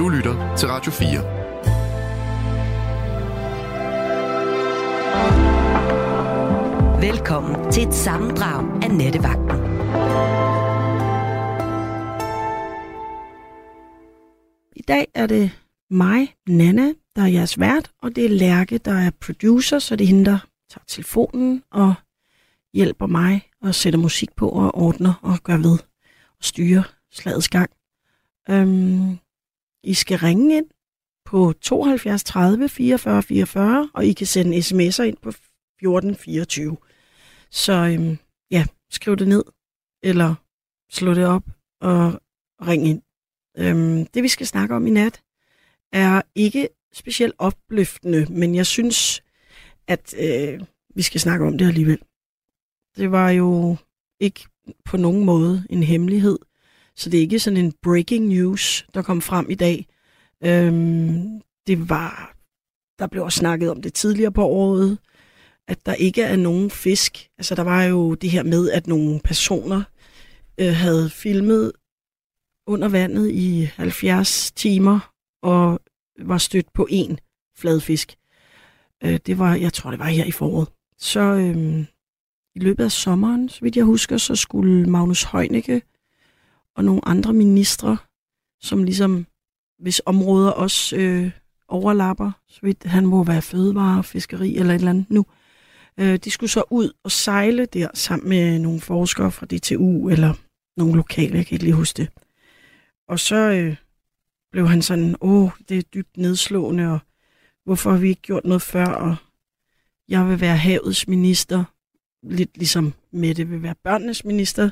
Du lytter til Radio 4. Velkommen til et sammendrag af Nettevagten. I dag er det mig, Nana, der er jeres vært, og det er Lærke, der er producer, så det er hende, der tager telefonen og hjælper mig og sætter musik på og ordner og gør ved og styrer slagets gang. Øhm, i skal ringe ind på 72 30 44 44, og I kan sende sms'er ind på 1424. Så øhm, ja, skriv det ned, eller slå det op og ring ind. Øhm, det vi skal snakke om i nat, er ikke specielt opløftende, men jeg synes, at øh, vi skal snakke om det alligevel. Det var jo ikke på nogen måde en hemmelighed, så det er ikke sådan en breaking news, der kom frem i dag. Øhm, det var, der blev også snakket om det tidligere på året, at der ikke er nogen fisk. Altså der var jo det her med, at nogle personer øh, havde filmet under vandet i 70 timer og var stødt på en fladfisk. Øh, det var, jeg tror, det var her i foråret. Så øh, i løbet af sommeren, så vidt jeg husker, så skulle Magnus Heunicke og nogle andre ministre, som ligesom, hvis områder også øh, overlapper, så vidt han må være fødevare, fiskeri eller et eller andet nu, øh, de skulle så ud og sejle der sammen med nogle forskere fra DTU eller nogle lokale, jeg kan ikke lige huske det. Og så øh, blev han sådan, åh, det er dybt nedslående, og hvorfor har vi ikke gjort noget før, og jeg vil være havets minister, lidt ligesom Mette vil være børnenes minister,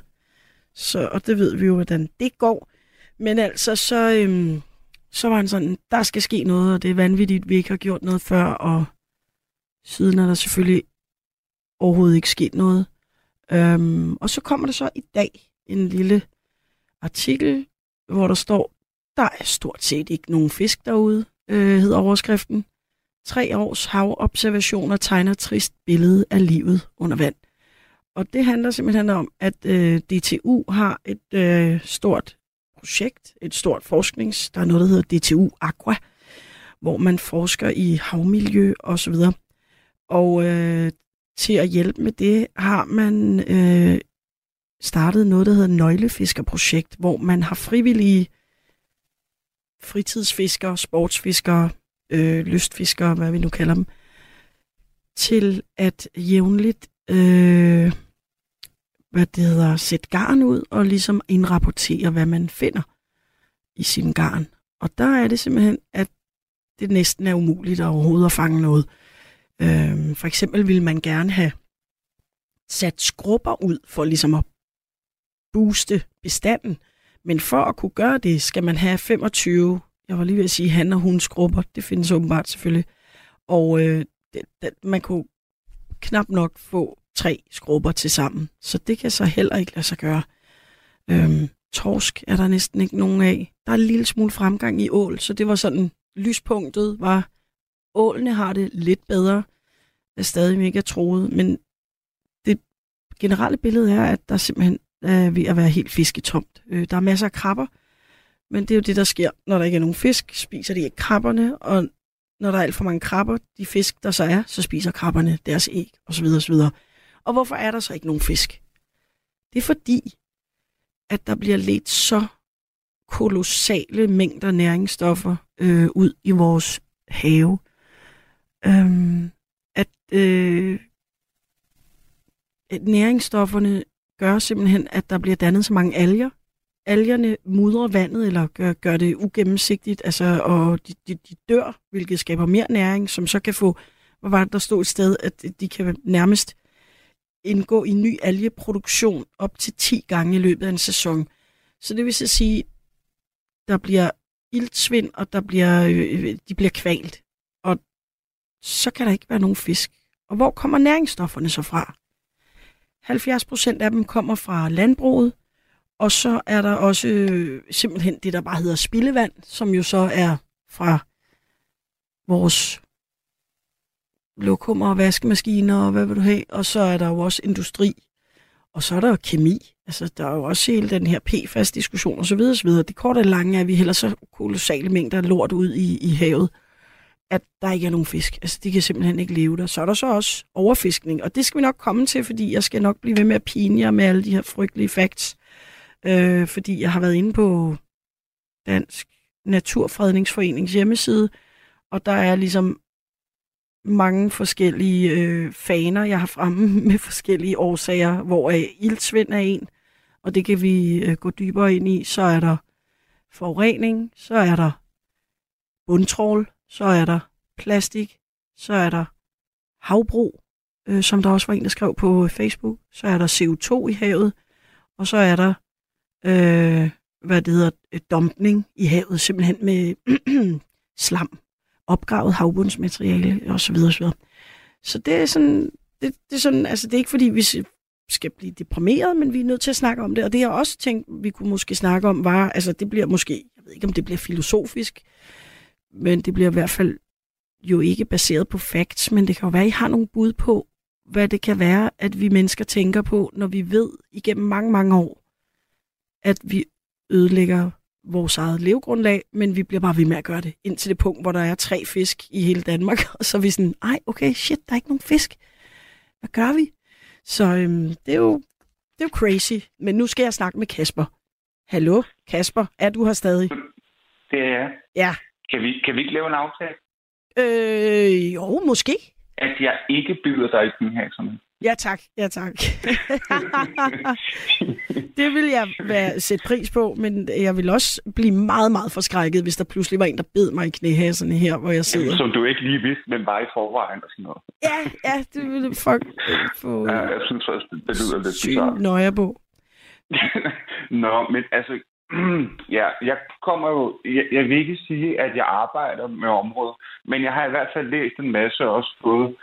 så, og det ved vi jo, hvordan det går. Men altså, så, øhm, så var han sådan, der skal ske noget, og det er vanvittigt, vi ikke har gjort noget før, og siden er der selvfølgelig overhovedet ikke sket noget. Øhm, og så kommer der så i dag en lille artikel, hvor der står, der er stort set ikke nogen fisk derude, øh, hedder overskriften. Tre års havobservationer tegner trist billede af livet under vand. Og det handler simpelthen om, at øh, DTU har et øh, stort projekt, et stort forsknings, der er noget, der hedder DTU Aqua, hvor man forsker i havmiljø osv. Og, og øh, til at hjælpe med det har man øh, startet noget, der hedder Nøglefiskerprojekt, hvor man har frivillige fritidsfiskere, sportsfiskere, øh, lystfiskere, hvad vi nu kalder dem, til at jævnligt øh, hvad det hedder, sætte garn ud og ligesom indrapportere, hvad man finder i sin garn. Og der er det simpelthen, at det næsten er umuligt at overhovedet at fange noget. Øhm, for eksempel ville man gerne have sat skrubber ud for ligesom at booste bestanden. Men for at kunne gøre det, skal man have 25, jeg var lige ved at sige han og hun skrubber, det findes åbenbart selvfølgelig. Og øh, det, det, man kunne knap nok få tre skrubber til sammen. Så det kan så heller ikke lade sig gøre. Øhm, torsk er der næsten ikke nogen af. Der er en lille smule fremgang i ål, så det var sådan, lyspunktet var, ålene har det lidt bedre, er stadig mega troet, men det generelle billede er, at der simpelthen er ved at være helt fisketomt. Øh, der er masser af krabber, men det er jo det, der sker, når der ikke er nogen fisk, spiser de ikke krabberne, og når der er alt for mange krabber, de fisk, der så er, så spiser krabberne deres æg, osv. osv. Og hvorfor er der så ikke nogen fisk? Det er fordi, at der bliver let så kolossale mængder næringsstoffer øh, ud i vores have, øhm, at, øh, at næringsstofferne gør simpelthen, at der bliver dannet så mange alger. Algerne mudrer vandet eller gør, gør det ugennemsigtigt, altså, og de, de, de dør, hvilket skaber mere næring, som så kan få, hvor var det, der stod et sted, at de kan nærmest indgå i ny algeproduktion op til 10 gange i løbet af en sæson. Så det vil så sige, der bliver iltsvind, og der bliver, øh, øh de bliver kvalt. Og så kan der ikke være nogen fisk. Og hvor kommer næringsstofferne så fra? 70 procent af dem kommer fra landbruget, og så er der også øh, simpelthen det, der bare hedder spildevand, som jo så er fra vores lokummer og vaskemaskiner og hvad vil du have. Og så er der jo også industri. Og så er der jo kemi. Altså, der er jo også hele den her PFAS-diskussion osv. osv. Det korte og lange er, at vi hælder så kolossale mængder lort ud i, i havet, at der ikke er nogen fisk. Altså, de kan simpelthen ikke leve der. Så er der så også overfiskning, og det skal vi nok komme til, fordi jeg skal nok blive ved med at pine jer med alle de her frygtelige facts. Øh, fordi jeg har været inde på Dansk Naturfredningsforenings hjemmeside, og der er ligesom mange forskellige øh, faner, jeg har fremme med forskellige årsager, hvor øh, ildsvind er en, og det kan vi øh, gå dybere ind i. Så er der forurening, så er der bundtrål, så er der plastik, så er der havbrug, øh, som der også var en, der skrev på øh, Facebook, så er der CO2 i havet, og så er der, øh, hvad det hedder, øh, dumpning i havet, simpelthen med slam, opgravet havbundsmateriale osv. osv. Så det er sådan, det, det er sådan, altså det er ikke fordi, vi skal blive deprimeret, men vi er nødt til at snakke om det. Og det jeg også tænkte, vi kunne måske snakke om, var, altså det bliver måske, jeg ved ikke om det bliver filosofisk, men det bliver i hvert fald jo ikke baseret på facts, men det kan jo være, at I har nogle bud på, hvad det kan være, at vi mennesker tænker på, når vi ved igennem mange, mange år, at vi ødelægger vores eget levegrundlag, men vi bliver bare ved med at gøre det, indtil det punkt, hvor der er tre fisk i hele Danmark, og så er vi sådan, ej, okay, shit, der er ikke nogen fisk. Hvad gør vi? Så øhm, det, er jo, det er jo crazy, men nu skal jeg snakke med Kasper. Hallo, Kasper, er du her stadig? Det er jeg. Ja. Kan vi, kan vi ikke lave en aftale? Øh, jo, måske. At jeg ikke byder dig i den her sådan. Ja tak, ja tak. det vil jeg være, sætte pris på, men jeg vil også blive meget, meget forskrækket, hvis der pludselig var en, der bed mig i knæhæserne her, hvor jeg sidder. Som du ikke lige vidste, men var i forvejen og sådan noget. Ja, ja, det ville folk få ja, jeg synes også, det, det lyder lidt bizarrt. nøje på. Nå, men altså, ja, jeg kommer jo, jeg, jeg vil ikke sige, at jeg arbejder med området, men jeg har i hvert fald læst en masse og også fået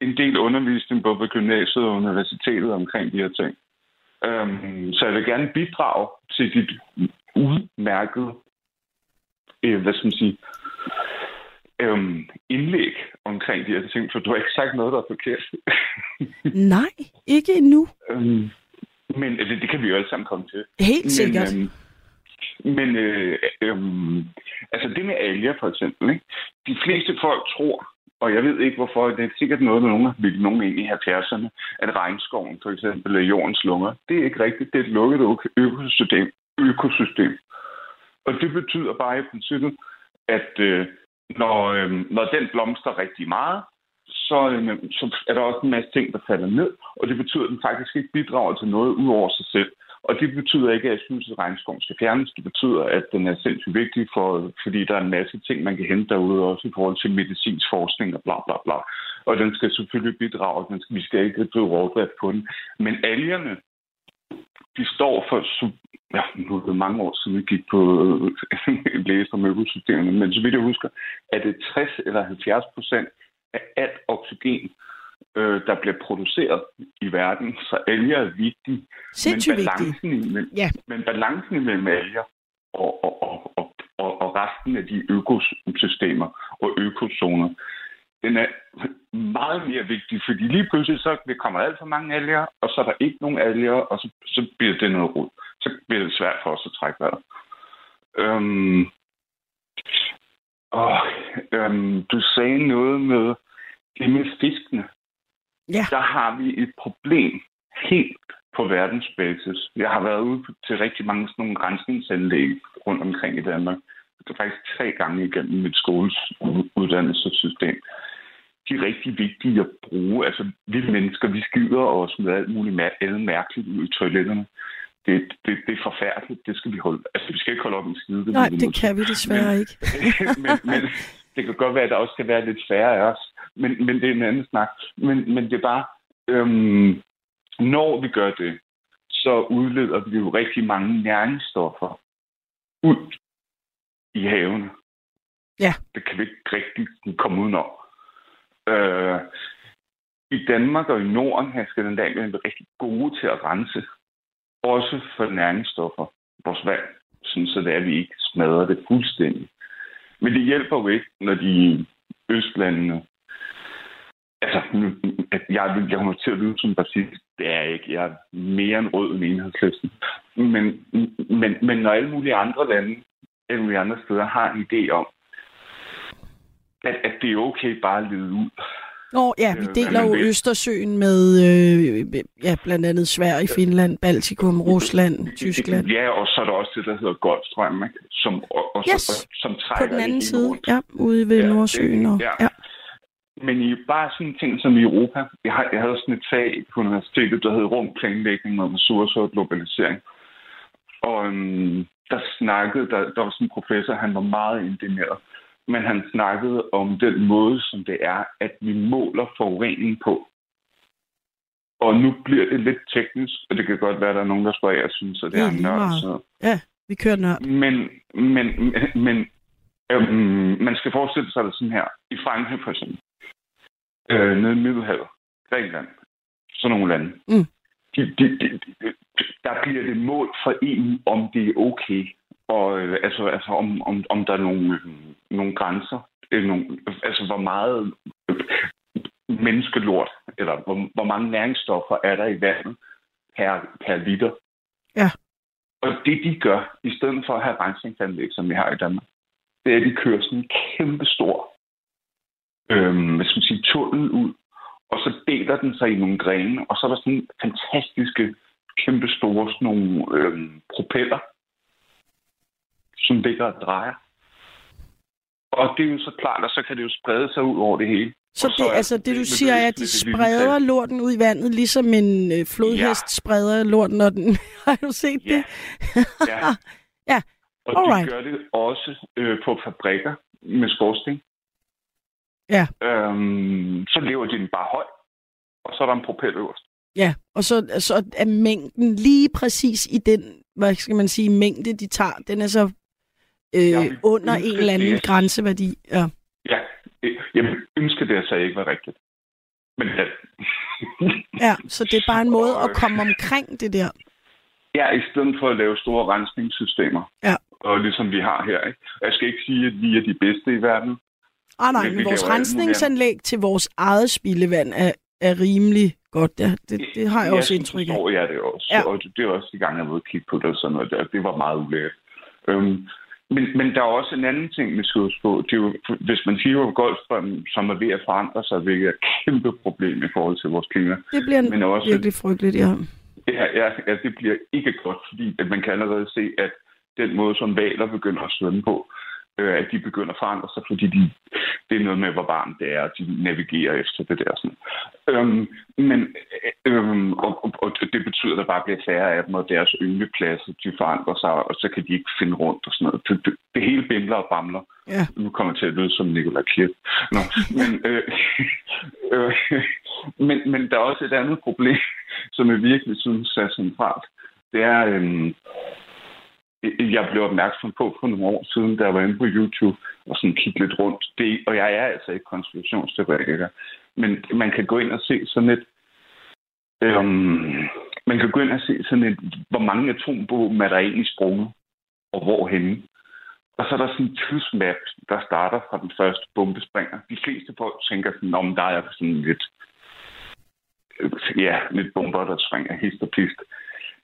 en del undervisning både på gymnasiet og universitetet omkring de her ting. Øhm, så jeg vil gerne bidrage til dit udmærkede, øh, hvad skal man sige, øhm, indlæg omkring de her ting, for du har ikke sagt noget, der er forkert. Nej, ikke endnu. øhm, men det, det kan vi jo alle sammen komme til. Helt sikkert. Men, øhm, men øh, øh, altså det med alger for eksempel, ikke? de fleste folk tror, og jeg ved ikke hvorfor, det er sikkert noget, med nogen har nogen ind i 70'erne, at regnskoven for eksempel er jordens lunger. Det er ikke rigtigt. Det er et lukket økosystem. økosystem. Og det betyder bare i princippet, at øh, når, øh, når den blomster rigtig meget, så, øh, så er der også en masse ting, der falder ned, og det betyder, at den faktisk ikke bidrager til noget ud over sig selv. Og det betyder ikke, at jeg synes, at regnskoven skal fjernes. Det betyder, at den er sindssygt vigtig, for, fordi der er en masse ting, man kan hente derude, også i forhold til medicinsk forskning og bla bla bla. Og den skal selvfølgelig bidrage. Den skal, vi skal ikke drive rovdrift på den. Men algerne, de står for, ja, nu er det mange år siden, vi gik på øh, læse om økosystemerne, men så vidt jeg husker, er det 60 eller 70 procent af alt oxygen, øh, der bliver produceret i verden. Så alger er vigtige. Sindssygt men balancen, vigtige. Men, ja. men balancen mellem alger og, og, og, og, og, og resten af de økosystemer og økozoner, den er meget mere vigtig, fordi lige pludselig så kommer alt for mange alger, og så er der ikke nogen alger, og så, så bliver det noget rod. Så bliver det svært for os at trække vejret. Øhm, og, øhm, du sagde noget med det med fiskene ja. der har vi et problem helt på verdensbasis. Jeg har været ude til rigtig mange sådan nogle rensningsanlæg rundt omkring i Danmark. Det er faktisk tre gange igennem mit skoles uddannelsessystem. De er rigtig vigtige at bruge. Altså, vi mennesker, vi skider os med alt muligt mær- mærkeligt ud i toiletterne. Det, det, det er forfærdeligt. Det skal vi holde. Altså, vi skal ikke holde op med skide. Det Nej, det kan vi desværre men, ikke. men, men det kan godt være, at der også skal være lidt færre af os men, men det er en anden snak. Men, men det er bare, øhm, når vi gør det, så udleder vi jo rigtig mange næringsstoffer ud i havene. Ja. Det kan vi ikke rigtig komme udenom. Øh, I Danmark og i Norden her skal den dag være rigtig gode til at rense. Også for næringsstoffer. Vores vand, sådan så det er, at vi ikke smadrer det fuldstændig. Men det hjælper jo ikke, når de østlandene altså, jeg, jeg, kommer til at lyde som racist. Det er jeg ikke. Jeg er mere end rød end enhedslisten. Men, men, men når alle mulige andre lande, alle mulige andre steder, har en idé om, at, at det er okay bare at lede ud. Nå ja, vi Øh, deler hvad jo. Østersøen med øh, ja, blandt andet Sverige, Finland, Baltikum, Rusland, Tyskland. Ja, og så er der også det, der hedder Golfstrøm, ikke? Som, og, og, Yes, som, som På trækker den det anden side, rundt. ja, ude ved Ja, Nordsøen. Og, ja. ja. Men i bare sådan en ting som i Europa, jeg, har, jeg havde sådan et fag på universitetet, der hed rumplanlægning og ressourcer og globalisering. Og øhm, der snakkede, der, der var sådan en professor, han var meget indigneret, men han snakkede om den måde, som det er, at vi måler forurening på. Og nu bliver det lidt teknisk, og det kan godt være, at der er nogen, der spørger, at jeg synes, at det er nørd. Så. ja, vi kører nørd. Men, men, men øhm, man skal forestille sig det sådan her. I Frankrig for eksempel. Øh, nede i Middelhavet. Grækenland. Sådan nogle lande. Mm. De, de, de, de, der bliver det mål for EU, om det er okay. Og øh, altså, altså om, om, om der er nogle, øh, nogle grænser. Øh, nogle, altså hvor meget øh, menneskelort, eller hvor, hvor mange næringsstoffer er der i vandet per, per liter. Ja. Og det, de gør, i stedet for at have rensningsanlæg, som vi har i Danmark, det er, at de kører sådan en kæmpe stor øhm, hvad skal man sige, tunnel ud, og så deler den sig i nogle grene, og så er der sådan fantastiske, kæmpe store sådan nogle øhm, propeller, som ligger og drejer. Og det er jo så klart, at så kan det jo sprede sig ud over det hele. Så så det, altså det, du siger, er, at de spreder lorten ud i vandet, ligesom en øh, flodhest Ja. spreder lorten, når den... Har du set Ja. det? Ja. Ja, Og alright. de gør det også øh, på fabrikker med skorsten. Ja. Øhm, så lever de den bare høj, og så er der en propel øverst. Ja, og så, så er mængden lige præcis i den, hvad skal man sige, mængde, de tager, den er så øh, Jeg vil under en eller anden det- grænseværdi. Ja. Ja, øh, jeg vil ønske det, så ikke var rigtigt. Men ja, ja, så det er bare en måde at komme omkring det der. ja, i stedet for at lave store rensningssystemer, Ja. og ligesom vi har her. Ikke? Jeg skal ikke sige, at vi er de bedste i verden. Ah, nej, Men men vores rensningsanlæg til vores eget spildevand er, er rimelig godt. Det, det, det har jeg også indtryk af. jeg det også. Ja. Ja. Og det er også de gange, jeg og kigge på det og sådan noget. Der. Det var meget ulækkert. Øhm, men, men der er også en anden ting, vi skal huske på. Det er jo, hvis man hiver Golfstrømmen, som er ved at forandre sig, hvilket er et kæmpe problem i forhold til vores klima. Det bliver Men også, virkelig frygteligt, ja. ja, ja, ja, det bliver ikke godt, fordi at man kan allerede se, at den måde, som valer begynder at svømme på, øh, at de begynder at forandre sig, fordi de, det er noget med, hvor varmt det er, og de navigerer efter det der. Sådan. Øhm, men øh, øhm, og, og, og det betyder, at der bare bliver færre af dem, og deres ynglepladser, de forandrer sig, og så kan de ikke finde rundt og sådan noget. Det, det, det hele bimler og bamler. Ja. Nu kommer jeg til at lyde som Nicolai Kirk. Nå, men, øh, øh, men, men der er også et andet problem, som jeg virkelig synes er centralt. Det er, øh, jeg blev opmærksom på for nogle år siden, da jeg var inde på YouTube og sådan kiggede lidt rundt. Det, og jeg er altså ikke konspirationsteoretiker, men man kan gå ind og se sådan et, øhm, man kan gå ind og se sådan et, hvor mange atombomber er der egentlig sprunget, og hvorhenne. Og så er der sådan en tidsmap, der starter fra den første bombespringer. De fleste folk tænker sådan, om der er sådan lidt, ja, lidt bomber, der springer hist og pist.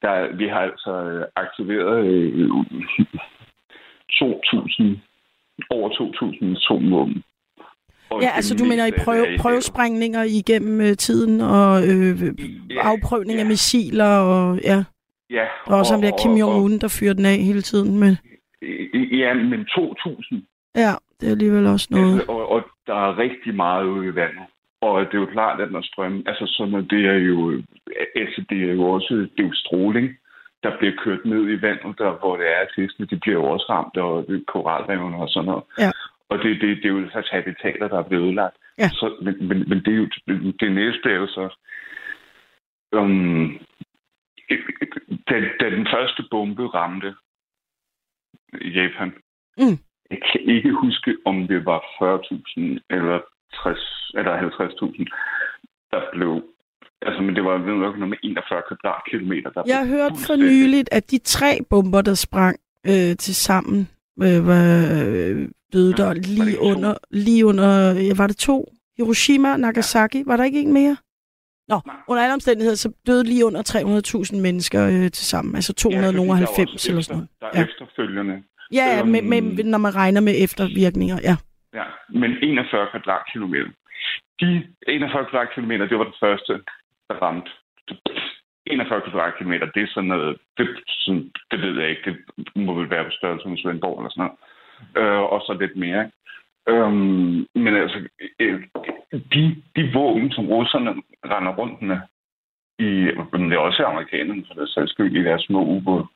Der, vi har altså øh, aktiveret øh, 2.000, over 2.000 atomvåben. Og Ja, altså du mener i af prøve, er prøvesprængninger igennem øh, tiden og øh, Ja, afprøvning af ja. missiler og ja. Ja, er også ham der Kim og- Jong-un, der fyrer den af hele tiden. Men og- Ja, men 2.000. ja, det er alligevel også noget. Altså, og, og der er rigtig meget ude i vandet. Og det er jo klart, at når strømmen... Altså, sådan, at det er jo... Altså, det er jo også... Det er jo stråling, der bliver kørt ned i vandet, der, hvor det er, at fiskene, de bliver jo også ramt, og koralrevene og sådan noget. Ja. Og det, det, det er jo så habitater, der er blevet ødelagt. Ja. Så, men, men, men det er jo... Det næste er jo så... Um, da, da den første bombe ramte Japan, Mm. jeg kan ikke huske, om det var 40.000 eller 60 eller 50.000, der blev... Altså, men det var ved nok noget med 41 kvadratkilometer. Der Jeg har blev hørt for nyligt, at de tre bomber, der sprang øh, til sammen, øh, var, øh, døde Ja, der lige under, lige under, ja, var det to? Hiroshima, Nagasaki, var der ikke en mere? Nå, Nej. under alle omstændigheder, så døde lige under 300.000 mennesker øh, til sammen. Altså fordi der er 290 også eller sådan noget. Der er Ja. ja. efterfølgende. Ja, ja med, med, når man regner med eftervirkninger, ja. Ja, men 41 kvadratkilometer. De 41 kvadratkilometer, det var det første, der ramte. 41 kvadratkilometer, det er sådan noget, det, sådan, det ved jeg ikke, det må vel være på størrelse med Svendborg eller sådan noget. Øh, og så lidt mere. Øhm, men altså, øh, de, de våben, som russerne render rundt med, i, men det er også amerikanerne, for deres er skyld, i deres små ubåde,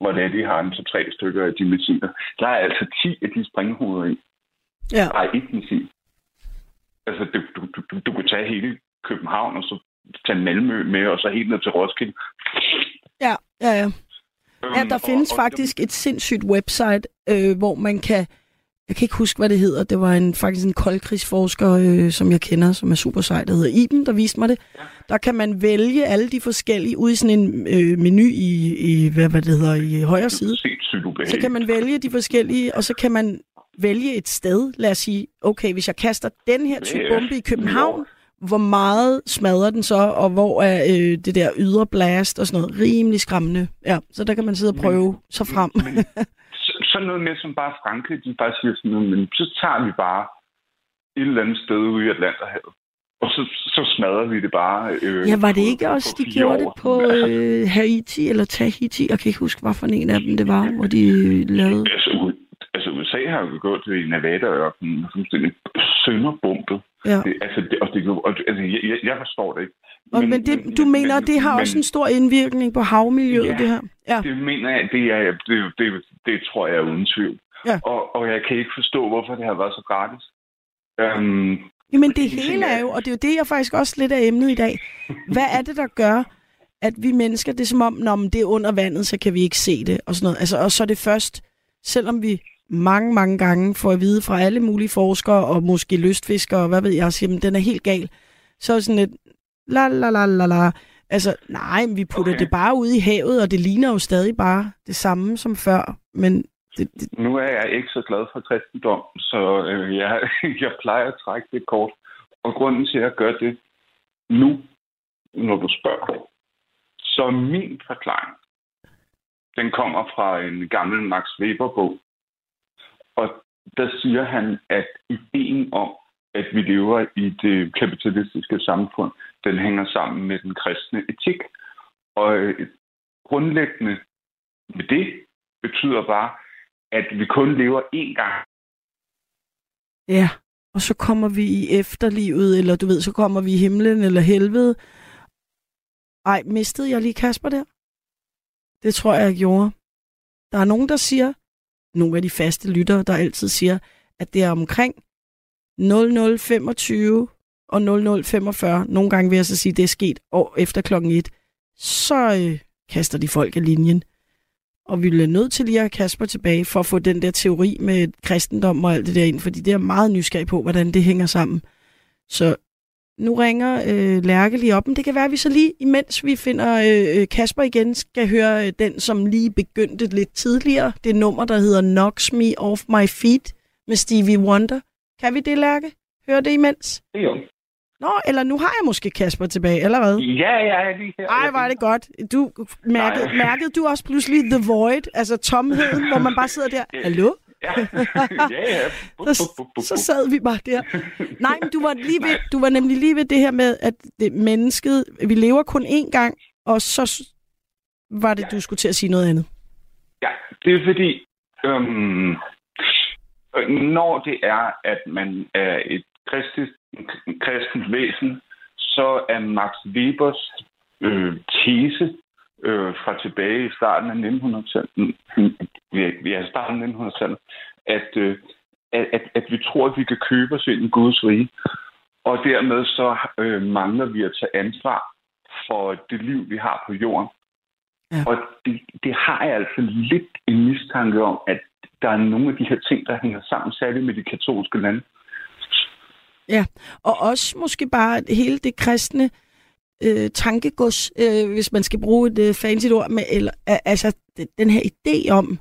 hvor det er, de har en til tre stykker af de missiler. Der er altså 10 af de springhoveder i. Ja, Nej, ikke missil. Altså, du, du, du, du, kunne tage hele København, og så tage Malmø med, og så helt ned til Roskilde. ja, ja. ja. Ja, Øhm, der findes og, og, faktisk et sindssygt website, øh, hvor man kan... Jeg kan ikke huske, hvad det hedder. Det var en, faktisk en koldkrigsforsker, øh, som jeg kender, som er super sej, der hedder Iben, der viste mig det. Der kan man vælge alle de forskellige, ude i sådan en øh, menu i, i hvad, hvad det hedder, i højre side. Så kan man vælge de forskellige, og så kan man vælge et sted. Lad os sige, okay, hvis jeg kaster den her type Ja, bombe i København, hvor meget smadrer den så, og hvor er øh, det der ydre blast og sådan noget rimelig skræmmende. Ja, så der kan man sidde og prøve sig frem. Men, så, sådan noget med, som bare Frankrig, de bare siger sådan noget, men så tager vi bare et eller andet sted ude i Atlanterhavet. Og så, så smadrer vi det bare. Øh, Ja, var det ikke på- også, de gjorde det år. på Altså, øh, Haiti eller Tahiti? Jeg kan ikke huske, hvad for en af dem det var, hvor de lavede... Altså, altså USA har jo gået til Nevada-ørkenen og fuldstændig sønderbumpet. Ja. Det, altså, det, og det, og, altså, jeg, jeg- forstår det ikke. Og, men, det, du mener, det har også en stor indvirkning på havmiljøet, Ja. det her? Ja. Det mener jeg, det, er, det, det, det tror jeg er uden tvivl. Ja. Og, og jeg kan ikke forstå, hvorfor det har været så gratis. Øhm, Jamen det de hele er er- jo, og det er jo det, jeg faktisk også lidt af emnet i dag. Hvad er det, der gør, at vi mennesker, det er som om, når det er under vandet, så kan vi ikke se det, og sådan noget. Altså, og så er det først, selvom vi mange, mange gange får at vide fra alle mulige forskere, og måske lystfiskere, og hvad ved jeg, siger, den er helt gal. Så er sådan et, la la la la la. Altså, nej, men vi putter Okay. det bare ud i havet, og det ligner jo stadig bare det samme som før. Men det, det, nu er jeg ikke så glad for kristendom, så øh, jeg, jeg plejer at trække det kort. Og grunden til, at jeg gør det nu, når du spørger, så min forklaring, den kommer fra en gammel Max Weber-bog. Og der siger han, at ideen om, at vi lever i det kapitalistiske samfund, den hænger sammen med den kristne etik. Og øh, grundlæggende med det betyder bare, at vi kun lever én gang. Ja, og så kommer vi i efterlivet, eller du ved, så kommer vi i himlen eller helvede. Ej, mistede jeg lige Kasper der? Det tror jeg, jeg gjorde. Der er nogen, der siger, nogle af de faste lyttere, der altid siger, at det er omkring 0025 og 0045. Nogle gange vil jeg så sige, at det er sket år efter klokken 1. Så øh, kaster de folk af linjen. Og vi bliver nødt til lige at have Kasper tilbage for at få den der teori med kristendom og alt det der ind, fordi det er meget nysgerrig på, hvordan det hænger sammen. Så nu ringer øh, Lærke lige op, men det kan være, at vi så lige, imens vi finder øh, øh, Kasper igen, skal høre øh, den, som lige begyndte lidt tidligere. Det nummer, der hedder Knocks Me Off My Feet med Stevie Wonder. Kan vi det, Lærke? Hør det imens? Jo. Nå, eller nu har jeg måske Kasper tilbage allerede. Ja, jeg er lige her. Ej, var det godt. Du mærkede, mærkede du også pludselig The Void, altså tomheden, hvor man bare sidder der, hallo? Ja, ja. ja. Så, så sad vi bare der. Nej, men du var, lige ved, du var nemlig lige ved det her med, at det mennesket, vi lever kun én gang, og så var det, du skulle til at sige noget andet. Ja, det er fordi, øhm, øh, når det er, at man er et kristent væsen, så er Max Webers øh, tese øh, fra tilbage i starten af 1900-tallet, vi er, vi er i starten af 1900-tallet, at, øh, at, at, at vi tror, at vi kan købe os ind i Guds rige, og dermed så øh, mangler vi at tage ansvar for det liv, vi har på jorden. Ja. Og det, det har jeg altså lidt en mistanke om, at der er nogle af de her ting, der hænger sammen, særligt med de katolske lande. Ja, og også måske bare hele det kristne øh, tankegods, øh, hvis man skal bruge et øh, fancy ord, med, eller, altså den her idé om,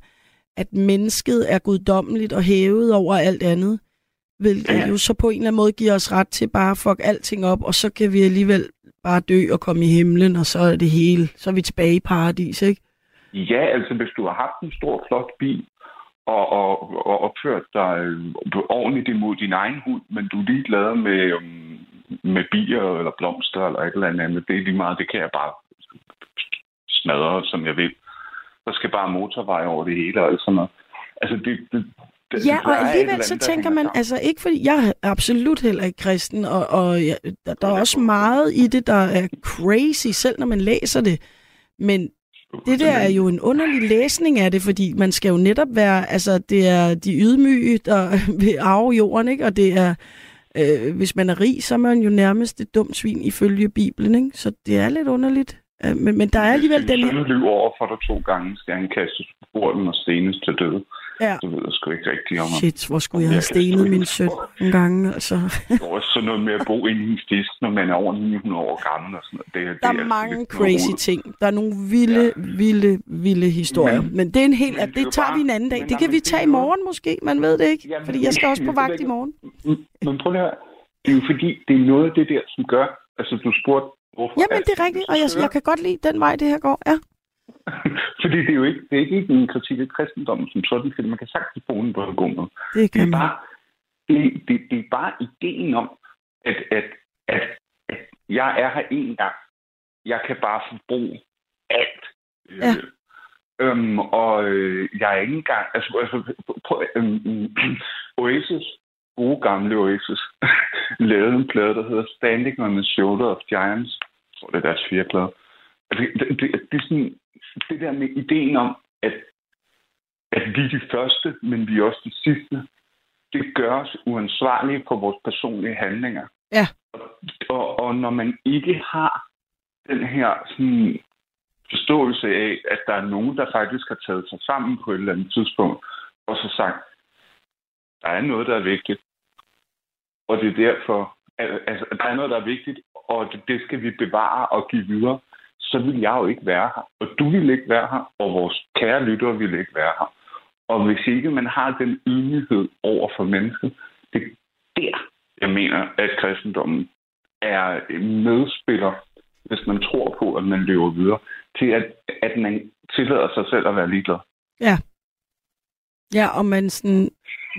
at mennesket er guddommeligt og hævet over alt andet, Hvilket ja. jo så på en eller anden måde giver os ret til bare at fuck alting op, og så kan vi alligevel bare dø og komme i himlen, og så er det hele. Så er vi tilbage i paradis, ikke? Ja, altså hvis du har haft en stor, flot bil, og, og, og opført dig øh, ordentligt imod din egen hund, men du er lige glad med, um, med bier eller blomster eller et eller andet, det er lige meget, det kan jeg bare smadre, som jeg vil. Der skal bare motorvej over det hele og sådan noget. Altså, det, det, det, ja, og alligevel så tænker man, altså ikke fordi, jeg er absolut heller ikke kristen, og, og ja, der, der er også meget i det, der er crazy, selv når man læser det. Men det der er jo en underlig læsning af det, fordi man skal jo netop være, altså det er de ydmyge, der vil arve jorden, ikke? Og det er, øh, hvis man er rig, så er man jo nærmest et dumt svin ifølge Bibelen, ikke? Så det er lidt underligt. Øh, men, men der er alligevel den her... Hvis over for dig to gange, skal han kastes på borden og stenes til døde. Ja. Det ved jeg sgu ikke rigtigt om. Shit, hvor skulle jeg have stenet min søn en gang, altså. det er også sådan noget med at bo inde i en fisk, når man er over 900 år gammel og sådan noget. Det, der det er, er mange crazy ting. Der er nogle vilde, ja. vilde, vilde historier. Men, men det er en helt... Det, det tager bare, vi en anden dag. Det kan vi tage i morgen måske, man ved det ikke. Jamen, fordi jeg skal også på vagt i morgen. Men prøv at høre. Det er jo fordi, det er noget af det der, som gør... Altså, du spurgte, hvorfor... Jamen, det er rigtigt, og jeg, jeg kan godt lide den vej, det her går, ja. Fordi det er jo ikke, det er ikke en kritik af kristendommen som sådan, fordi man kan sagtens bruge den på en god måde. Det, kan det, er bare, det, det, det er bare ideen om, at, at, at, at jeg er her en gang. Jeg kan bare forbruge alt. Ja. Øhm, og øh, jeg er ikke engang... Altså, altså prøv, øhm, Oasis, gode gamle Oasis, lavede en plade, der hedder Standing on the Shoulder of Giants. Jeg tror, det er deres fire plade. Altså, det, det, det, er sådan, det der med ideen om, at, at vi er de første, men vi er også de sidste, det gør os uansvarlige på vores personlige handlinger. Ja. Og, og, når man ikke har den her sådan, forståelse af, at der er nogen, der faktisk har taget sig sammen på et eller andet tidspunkt, og så sagt, der er noget, der er vigtigt. Og det er derfor, altså, der er noget, der er vigtigt, og det skal vi bevare og give videre så ville jeg jo ikke være her. Og du vil ikke være her, og vores kære lyttere vil ikke være her. Og hvis ikke man har den ydmyghed over for mennesket, det er der, jeg mener, at kristendommen er en medspiller, hvis man tror på, at man lever videre, til at, at man tillader sig selv at være ligeglad. Ja. Ja, og man, sådan,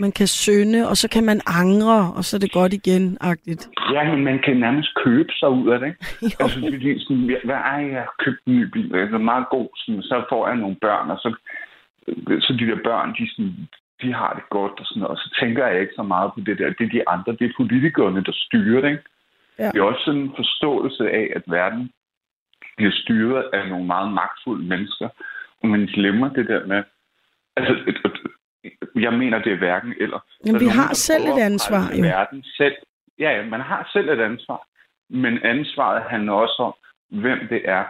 man kan synde, og så kan man angre, og så er det godt igen, agtigt. Ja, men man kan nærmest købe sig ud af det. Altså, fordi sådan, hvad er jeg købt en ny bil, det er meget god, sådan, så får jeg nogle børn, og så, så de der børn, de, sådan, de har det godt, og sådan og så tænker jeg ikke så meget på det der. Det er de andre, det er politikerne, der styrer det. Ikke? Ja. Det er også sådan en forståelse af, at verden bliver styret af nogle meget magtfulde mennesker, og man glemmer det der med, altså, jeg mener, det er hverken eller. Men vi nogen, har selv et ansvar, jo. Verden selv. Ja, ja, man har selv et ansvar. Men ansvaret handler også om, hvem det er.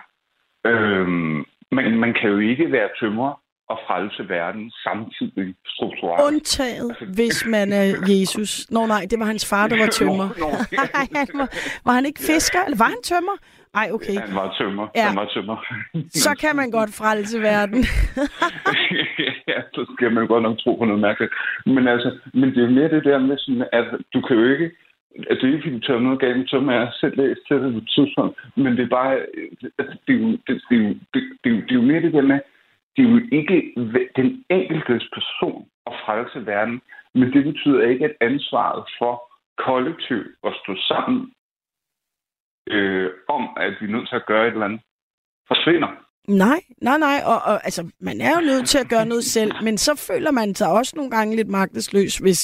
Øhm, man, man kan jo ikke være tømrer og frelse verden samtidig strukturelt. Undtaget, altså, hvis man er Jesus. Nå nej, det var hans far, der var tømmer. han var, var han ikke fisker? Eller var han tømmer? Ej, okay. Han var tømmer. Ja. Han var tømmer. så kan man godt frelse verden. ja, så skal man godt nok tro på noget mærkeligt. Men altså, men det er mere det der med sådan, at du kan jo ikke Altså, det er ikke, fordi noget galt med tømmer. Jeg selv læst til det på tidspunkt. Men det er bare... Altså, det, er jo, det, det, det, det, det er jo mere det der med, det er jo ikke den enkeltes person at frelse verden, men det betyder ikke, at ansvaret for kollektivt at stå sammen øh, om, at vi er nødt til at gøre et eller andet, forsvinder. Nej, nej, nej. Og, og, altså, man er jo nødt til at gøre noget selv, men så føler man sig også nogle gange lidt magtesløs, hvis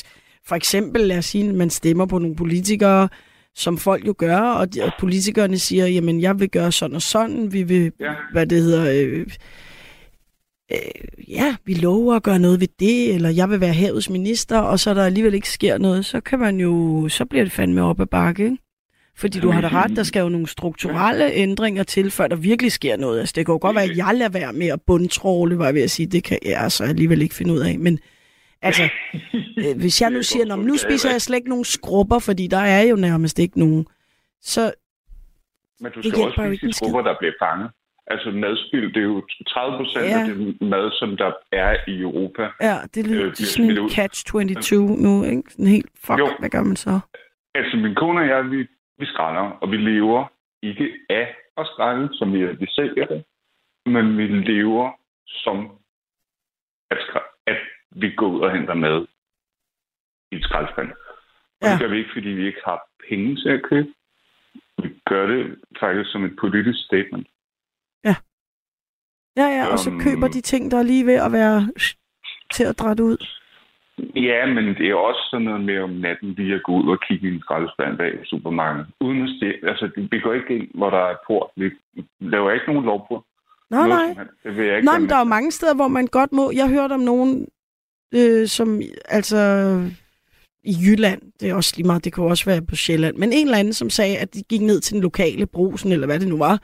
for eksempel, lad os sige, man stemmer på nogle politikere, som folk jo gør, og, de, og politikerne siger, jamen, jeg vil gøre sådan og sådan, vi vil, ja. hvad det hedder, øh, øh, ja, vi lover at gøre noget ved det, eller jeg vil være havets minister, og så der alligevel ikke sker noget, så kan man jo, så bliver det fandme op ad bakke, ikke? Fordi du har da ret, der skal jo nogle strukturelle ændringer til, før der virkelig sker noget. Altså, det kan jo godt være, at jeg lader være med at bundtråle, var jeg ved at sige. Det kan jeg altså alligevel ikke finde ud af. Men altså, øh, hvis jeg nu siger, nu spiser jeg slet ikke nogen skrubber, fordi der er jo nærmest ikke nogen, så Men du skal også spise de skrubber, der bliver fanget. Altså madspil, det er jo 30 procent Ja. af det mad, som der er i Europa. Ja, det lyder Øh, øh, bliver sådan en ud. catch-22 nu, ikke? Sådan helt, fuck, Jo. hvad gør man så? Altså, min kone og jeg, vi, vi skræller, og vi lever ikke af at skrælle, som vi, vi sælger det, men vi lever som at, at vi går ud og henter mad i et skraldespand. Og Ja. det gør vi ikke, fordi vi ikke har penge til at købe. Vi gør det faktisk som et politisk statement. Ja, ja, og så Øhm. køber de ting, der er lige ved at være til at drætte ud. Ja, men det er også sådan noget med om natten lige at gå ud og kigge i en skraldespand bag i supermarkedet. Uden at stjæle. Altså, vi går ikke ind, hvor der er port. Vi laver ikke nogen lovbrud. Nå, Noget nej. Det vil jeg ikke Nej, men der er jo mange steder, hvor man godt må. Jeg hørte om nogen, øh, som altså i Jylland, det er også lige meget, det kunne også være på Sjælland, men en eller anden, som sagde, at de gik ned til den lokale brusen, eller hvad det nu var,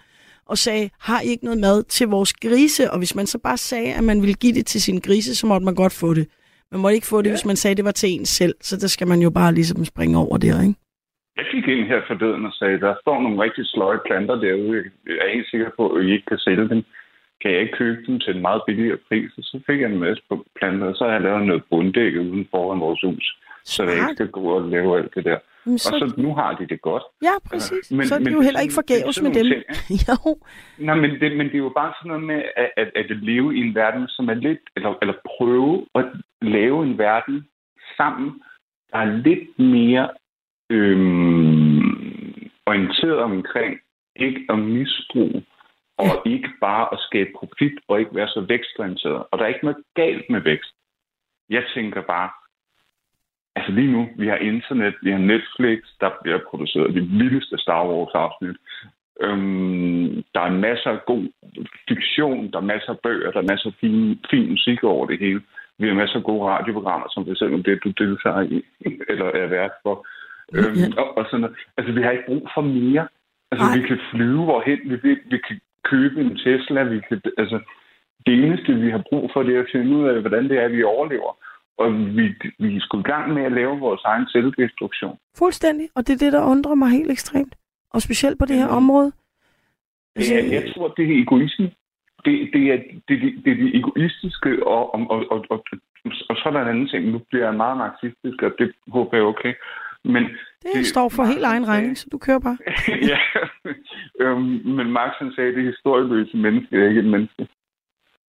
og sagde, har I ikke noget mad til vores grise? Og hvis man så bare sagde, at man ville give det til sin grise, så måtte man godt få det. Man måtte ikke få det, Ja. hvis man sagde, at det var til en selv. Så der skal man jo bare ligesom springe over der, ikke? Jeg gik ind her forleden og sagde, der står nogle rigtig sløje planter derude. Jeg er helt sikker på, at I ikke kan sælge dem. Kan jeg ikke købe dem til en meget billigere pris? Og så fik jeg en masse på planter, og så har jeg lavet noget bunddæk uden foran vores hus. Så jeg ikke skal gå og lave alt det der. Jamen, Og så nu har de det godt. ja, præcis. Men- så er det men jo det er heller ikke forgæves det med dem. nogle jo. Nej, men det, men det er jo bare sådan noget med at, at, at leve i en verden, som er lidt, eller, eller prøve at lave en verden sammen, der er lidt mere øhm, orienteret omkring ikke at misbruge, og ikke bare at skabe profit, og ikke være så vækstorienteret. Og der er ikke noget galt med vækst. Jeg tænker bare, altså lige nu, vi har internet, vi har Netflix, der bliver produceret de vildeste Star Wars-afsnit. Øhm, der er masser af god fiktion, der er masser af bøger, der er masser af fin, fin musik over det hele. Vi har masser af gode radioprogrammer, som for eksempel det, du deltager i, eller er vært for. Øhm, Ja. og, og sådan noget. Altså, vi har ikke brug for mere. Altså, Nej. vi kan flyve hvorhen vi vil. Vi kan købe en Tesla. Vi kan, altså, det eneste, vi har brug for, det er at finde ud af, hvordan det er, vi overlever. Og vi, vi sgu i gang med at lave vores egen selvdestruktion. Fuldstændig. Og det er det, der undrer mig helt ekstremt. Og specielt på det her område. Det er, jeg tror, det er egoisme. Det, det, er, det, det, det er det egoistiske, og, og, og, og, og, og så er der en anden ting. Nu bliver jeg meget marxistisk, og det håber jeg okay. Men Det, Det- står for helt egen regning, så du kører bare. ja, øhm, men Marx han sagde, at det historieløse menneske er ikke et menneske.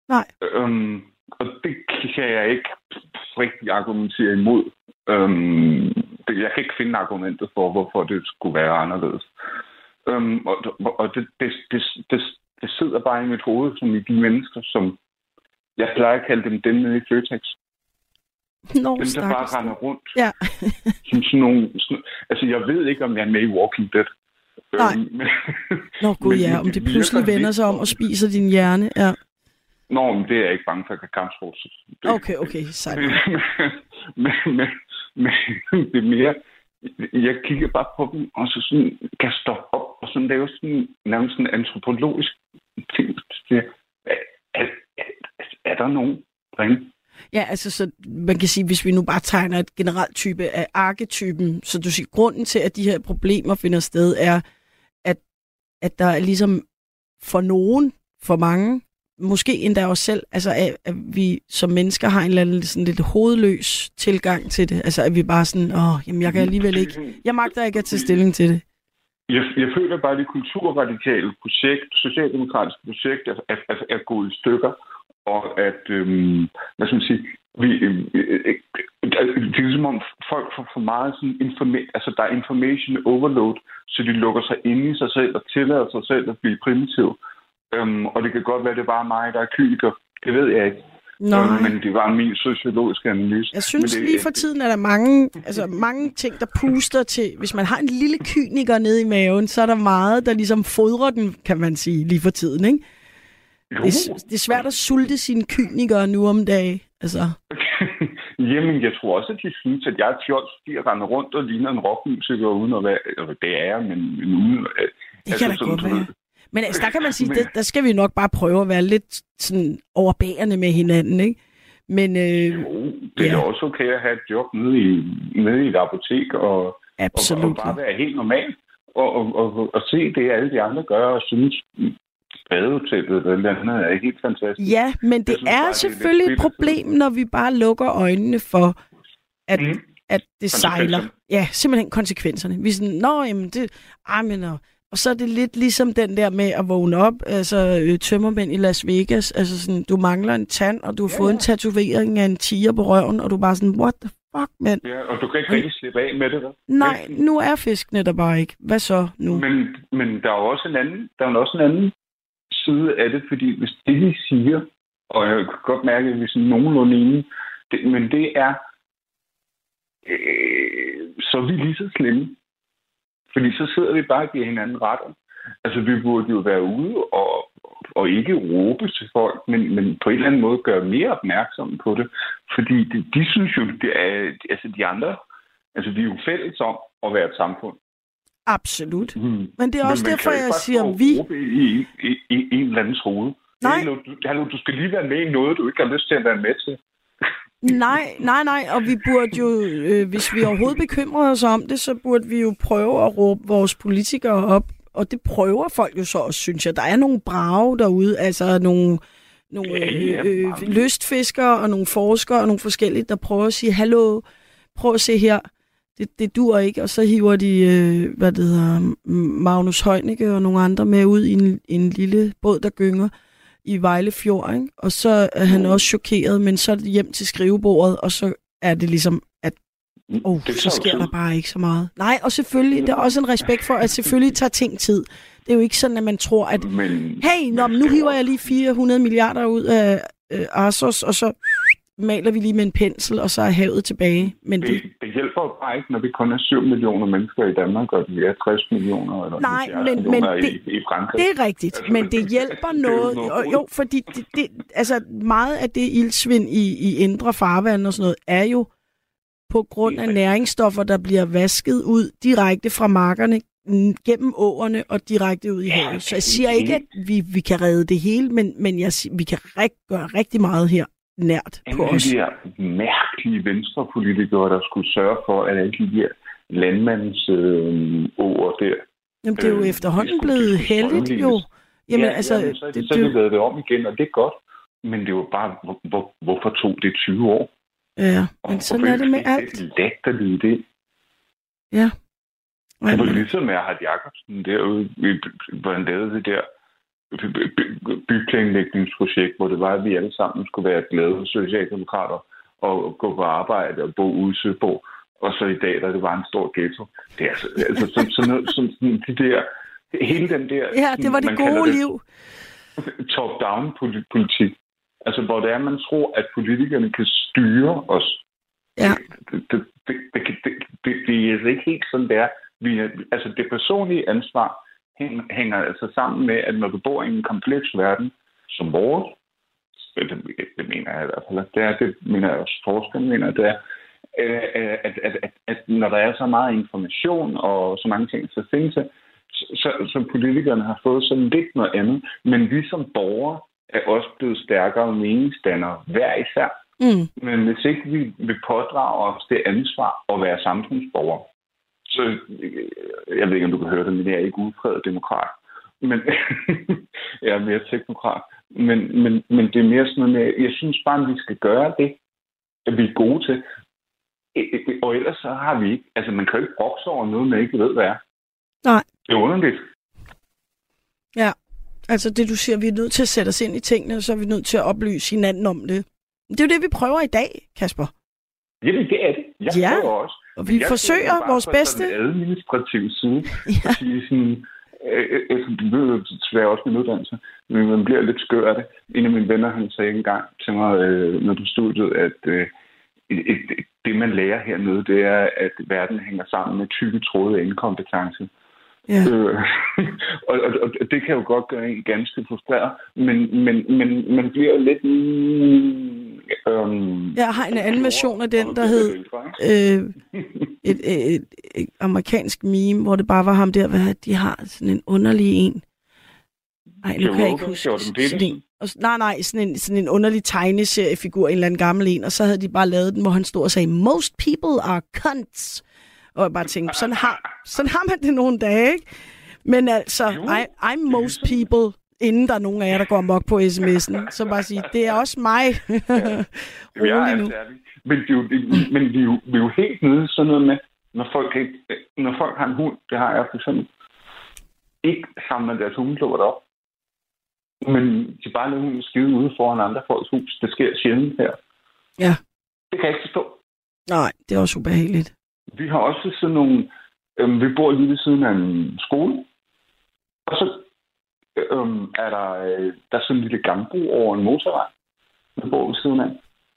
Nej. Øhm, og det kan jeg ikke rigtig argumentere imod. Øhm, det, jeg kan ikke finde argumentet for, hvorfor det skulle være anderledes. Øhm, og og det, det, det, det, det sidder bare i mit hoved, som i de mennesker, som jeg plejer at kalde dem dem nede i Føtex. Nå, Dem, der bare render rundt. Ja. som sådan nogle, sådan, altså, jeg ved ikke, om jeg er med i Walking Dead. Nej. Øhm, men, Nå gud Men- ja, om det virker pludselig vender sig om og spiser din hjerne. Ja. Nå, men det er jeg ikke bange for, at jeg kan kampsport. Det, Okay, okay, sejt. men, men, men, det er mere, jeg kigger bare på dem, og så sådan, kan stoppe op, og sådan lave sådan, nærmest sådan en antropologisk ting. Er, er, er, er der nogen derinde? Ja, altså, så man kan sige, hvis vi nu bare tegner et generelt type af arketypen, så du siger, grunden til, at de her problemer finder sted, er, at, at der er ligesom for nogen, for mange, måske endda os selv, altså at, at vi som mennesker har en eller anden sådan lidt hovedløs tilgang til det. Altså at vi bare sådan, åh, jamen jeg kan alligevel ikke, jeg magter ikke at tage stilling til det. Jeg, jeg føler bare, at det kulturradikale projekt, socialdemokratiske projekt, er, er, er, er gået i stykker, og at, øhm, hvad skal man sige, vi, øh, øh, det er ligesom om folk får for meget sådan informa- altså der er information overload, så de lukker sig inde i sig selv og tillader sig selv at blive primitive. Øhm, og det kan godt være, at det er bare mig, der er kyniker. Det ved jeg ikke. Nej. Øhm, men det var min sociologiske analyse. Jeg synes Men det, lige for tiden, er der mange, altså mange ting, der puster til. Hvis man har en lille kyniker nede i maven, så er der meget, der ligesom fodrer den, kan man sige, lige for tiden. Ikke? Jo. Det, er, det er svært at sulte sine kynikere nu om dagen. Altså, Jamen, jeg tror også, at de synes, at jeg er fjols, de render rundt og ligner en rockmusiker, uden at være... Altså, det er jeg, men, men uden... at- det kan da sådan, godt være. Men altså, der kan man sige, Men- der, der skal vi nok bare prøve at være lidt sådan overbærende med hinanden, ikke? Men øh, Jo, det er Ja. også okay at have et job nede i, nede i et apotek og, og, og bare være helt normal og, og, og, og se det, alle de andre gør og synes, badehotellet eller eller andet er helt fantastisk. Ja, men det synes er bare, det er selvfølgelig et problem, når vi bare lukker øjnene for, at, Mm. at det sejler. Ja, simpelthen konsekvenserne. Vi er sådan, nå, jamen det... Ej, men, og, og så er det lidt ligesom den der med at vågne op, altså øh, tømmermænd i Las Vegas, altså sådan, du mangler en tand, og du har Ja, fået ja. en tatovering af en tiger på røven, og du er bare sådan, what the fuck, mand? Ja, og du kan ikke rigtig slippe af med det, vel? Nej, nu er fiskene der bare ikke. Hvad så nu? Men, men der er jo også en anden, der er også en anden side af det, fordi hvis det, vi siger, og jeg kan godt mærke, at vi er sådan nogenlunde enige, det, men det er, øh, så er vi lige så slemme. Fordi så sidder vi bare og giver hinanden retter. Altså, vi burde jo være ude og, og ikke råbe til folk, men, men på en eller anden måde gøre mere opmærksom på det. Fordi de, de synes jo, det er, altså de andre, altså vi er jo fælles om at være et samfund. Absolut. Mm. Men det er også Men derfor, jeg siger vi. I, i, i, i en eller andens hoved. Nej. Hallo, du, hallo, du skal lige være med i noget, du ikke har lyst til at være med til. Nej, nej, nej, og vi burde jo, øh, hvis vi overhovedet bekymrer os om det, så burde vi jo prøve at råbe vores politikere op, og det prøver folk jo så også, synes jeg. Der er nogle brave derude, altså nogle, nogle øh, øh, lystfiskere og nogle forskere og nogle forskellige, der prøver at sige, hallo, prøv at se her, det, det dur ikke, og så hiver de, øh, hvad det hedder, Magnus Heunicke og nogle andre med ud i en, en lille båd, der gynger i Vejle Fjord, ikke? og så er han Mm. også chokeret, men så er det hjem til skrivebordet, og så er det ligesom, at oh, det så sker tid. der bare ikke så meget. Nej, og selvfølgelig, der er også en respekt for, at selvfølgelig tager ting tid. Det er jo ikke sådan, at man tror, at Men, hey, nå, men nu hiver jeg lige 400 milliarder ud af øh, Arsos, og så maler vi lige med en pensel, og så er havet tilbage. Men det hjælper jo bare ikke, når vi kun er 7 millioner mennesker i Danmark, og vi er 60 millioner eller Nej, 70 men- men det- i Frankrig. Det er rigtigt, Altså, men det- det hjælper det er jo noget. noget Jo, fordi det, det, altså meget af det ildsvind i, i indre farvand og sådan noget, er jo på grund af næringsstoffer, der bliver vasket ud direkte fra markerne, gennem åerne og direkte ud i havet. Så jeg siger ikke, at vi, vi kan redde det hele, men, men jeg, siger, vi kan rigt, gøre rigtig meget her nært på Alle os. de der mærkelige venstrepolitikere, der skulle sørge for, at alle de der landmands øh, ord der. Jamen, det er jo øh, efterhånden de skulle- blevet heldigt jo. Jamen, ja, altså, jamen, så, det, det, så det, har de lavet det om igen, og det er godt. Men det er jo bare, hvor, hvor, hvorfor tog det 20 år? ja, Og men sådan er det med alt. Det latterlige det. Ja. Det var Men- ligesom Erhard Jacobsen derude, hvor han lavede det der byplanlægningsprojekt, hvor det var, at vi alle sammen skulle være glade socialdemokrater og gå på arbejde og bo ude i Søborg. Og så i dag, da det var en stor ghetto. Det er altså, altså sådan, sådan, noget, sådan, sådan de der, hele den der... Ja, det var det gode liv. top-down poli- politik. Altså, hvor det er, man tror, at politikerne kan styre os. Ja. Det, det, det, det, det, det, det er altså ikke helt sådan, det er. Vi. Altså, det personlige ansvar hænger, altså sammen med, at når du bor i en kompleks verden som vores, det, det mener jeg i hvert fald, det er, det mener jeg også, forskerne mener, det er, øh, at, at, at, at, når der er så meget information og så mange ting, så findes så, så politikerne har fået sådan lidt noget andet. Men vi som borgere er også blevet stærkere meningsdannere hver især. Mm. Men hvis ikke vi vil pådrage os det ansvar at være samfundsborgere, så øh, jeg ved ikke, om du kan høre det, men jeg er ikke udpræget demokrat. Men jeg er mere teknokrat. Men, men, men det er mere sådan noget med, jeg synes bare, at vi skal gøre det, at vi er gode til. Øh, øh, Og ellers så har vi ikke, altså man kan jo ikke brokse over noget, man ikke ved, hvad er. Nej. Det er underligt. Ja, altså det du siger, vi er nødt til at sætte os ind i tingene, og så er vi nødt til at oplyse hinanden om det. Det er jo det, vi prøver i dag, Kasper. Jamen, det er det. Jeg Ja. prøver også. Og vi Jeg forsøger bare vores bedste. en administrativ side. Ja. At sige sådan, øh, øh, jo desværre også min uddannelse, men man bliver lidt skør af det. En af mine venner, han sagde engang til mig, øh, når du studiet, at øh, et, et, det, man lærer hernede, det er, at verden hænger sammen med tykke tråde af inkompetence. Ja. Øh, og, og, og det kan jo godt gøre en ganske frustreret, men, men, men man bliver jo lidt... Mm, øhm, Jeg har en anden version af den, der hed øh, et, et, et, amerikansk meme, hvor det bare var ham der, hvad de har sådan en underlig en. Nej, nu kan jeg ikke huske. Sådan en, og, nej, nej, sådan en, sådan en underlig tegneseriefigur, en eller anden gammel en, og så havde de bare lavet den, hvor han stod og sagde, most people are cunts. Og jeg bare tænkte, sådan har, sådan har man det nogle dage, ikke? Men altså, I, I'm most people. inden der er nogen af jer, der går mok på sms'en. Så bare sige, det er også mig. Rolig nu. Men, det er jo, det, men vi, er jo, vi er jo helt nede sådan noget med, når folk, ikke, når folk har en hund, det har jeg for eksempel, ikke samler deres hundelort op. Men de bare lader hunden skide ude foran andre folks hus. Det sker sjældent her. Ja. Det kan jeg ikke forstå. Nej, det er også ubehageligt. Vi har også sådan nogle... Øh, vi bor lige ved siden af en skole. Og så øh, er der, øh, der er sådan en lille gangbro over en motorvej. Vi bor ved siden af.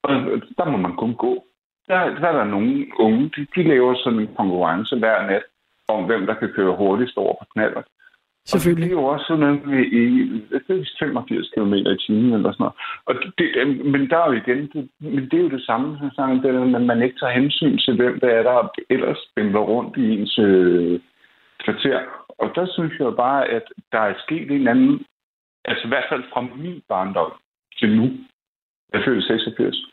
Og øh, der må man kun gå. Der, der er der nogle unge, de, de laver sådan en konkurrence hver nat om, hvem der kan køre hurtigst over på knaller. Selvfølgelig. Og det er jo også sådan noget med i, det er 85 km i timen eller sådan noget. Og det, men der er jo igen, det, men det er jo det samme, som det er, at man ikke tager hensyn til, hvem der er, der ellers spænder rundt i ens øh, kvarter. Og der synes jeg bare, at der er sket en anden, altså i hvert fald fra min barndom til nu, jeg føler 86,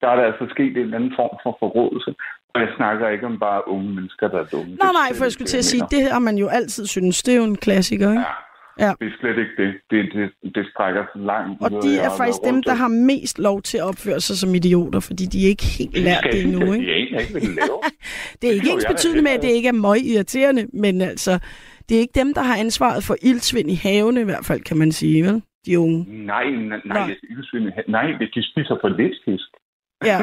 der er der altså sket en anden form for forrådelse. Og jeg snakker ikke om bare unge mennesker, der er dumme. Nej, nej, for jeg skulle til at sige, det har man jo altid synes. Det er jo en klassiker, ikke? Ja. Ja. Det er slet ikke det. Det, det, det strækker langt. Og de er faktisk dem, der har mest lov til at opføre sig som idioter, fordi de ikke helt lært det endnu. Ikke? Det er ikke, ikke det er ikke ens betydende med, at det ikke er møg irriterende, men altså, det er ikke dem, der har ansvaret for ildsvind i havene, i hvert fald, kan man sige, vel? De unge. Nej, nej, nej, ildsvind, nej de spiser for lidt fisk. Ja,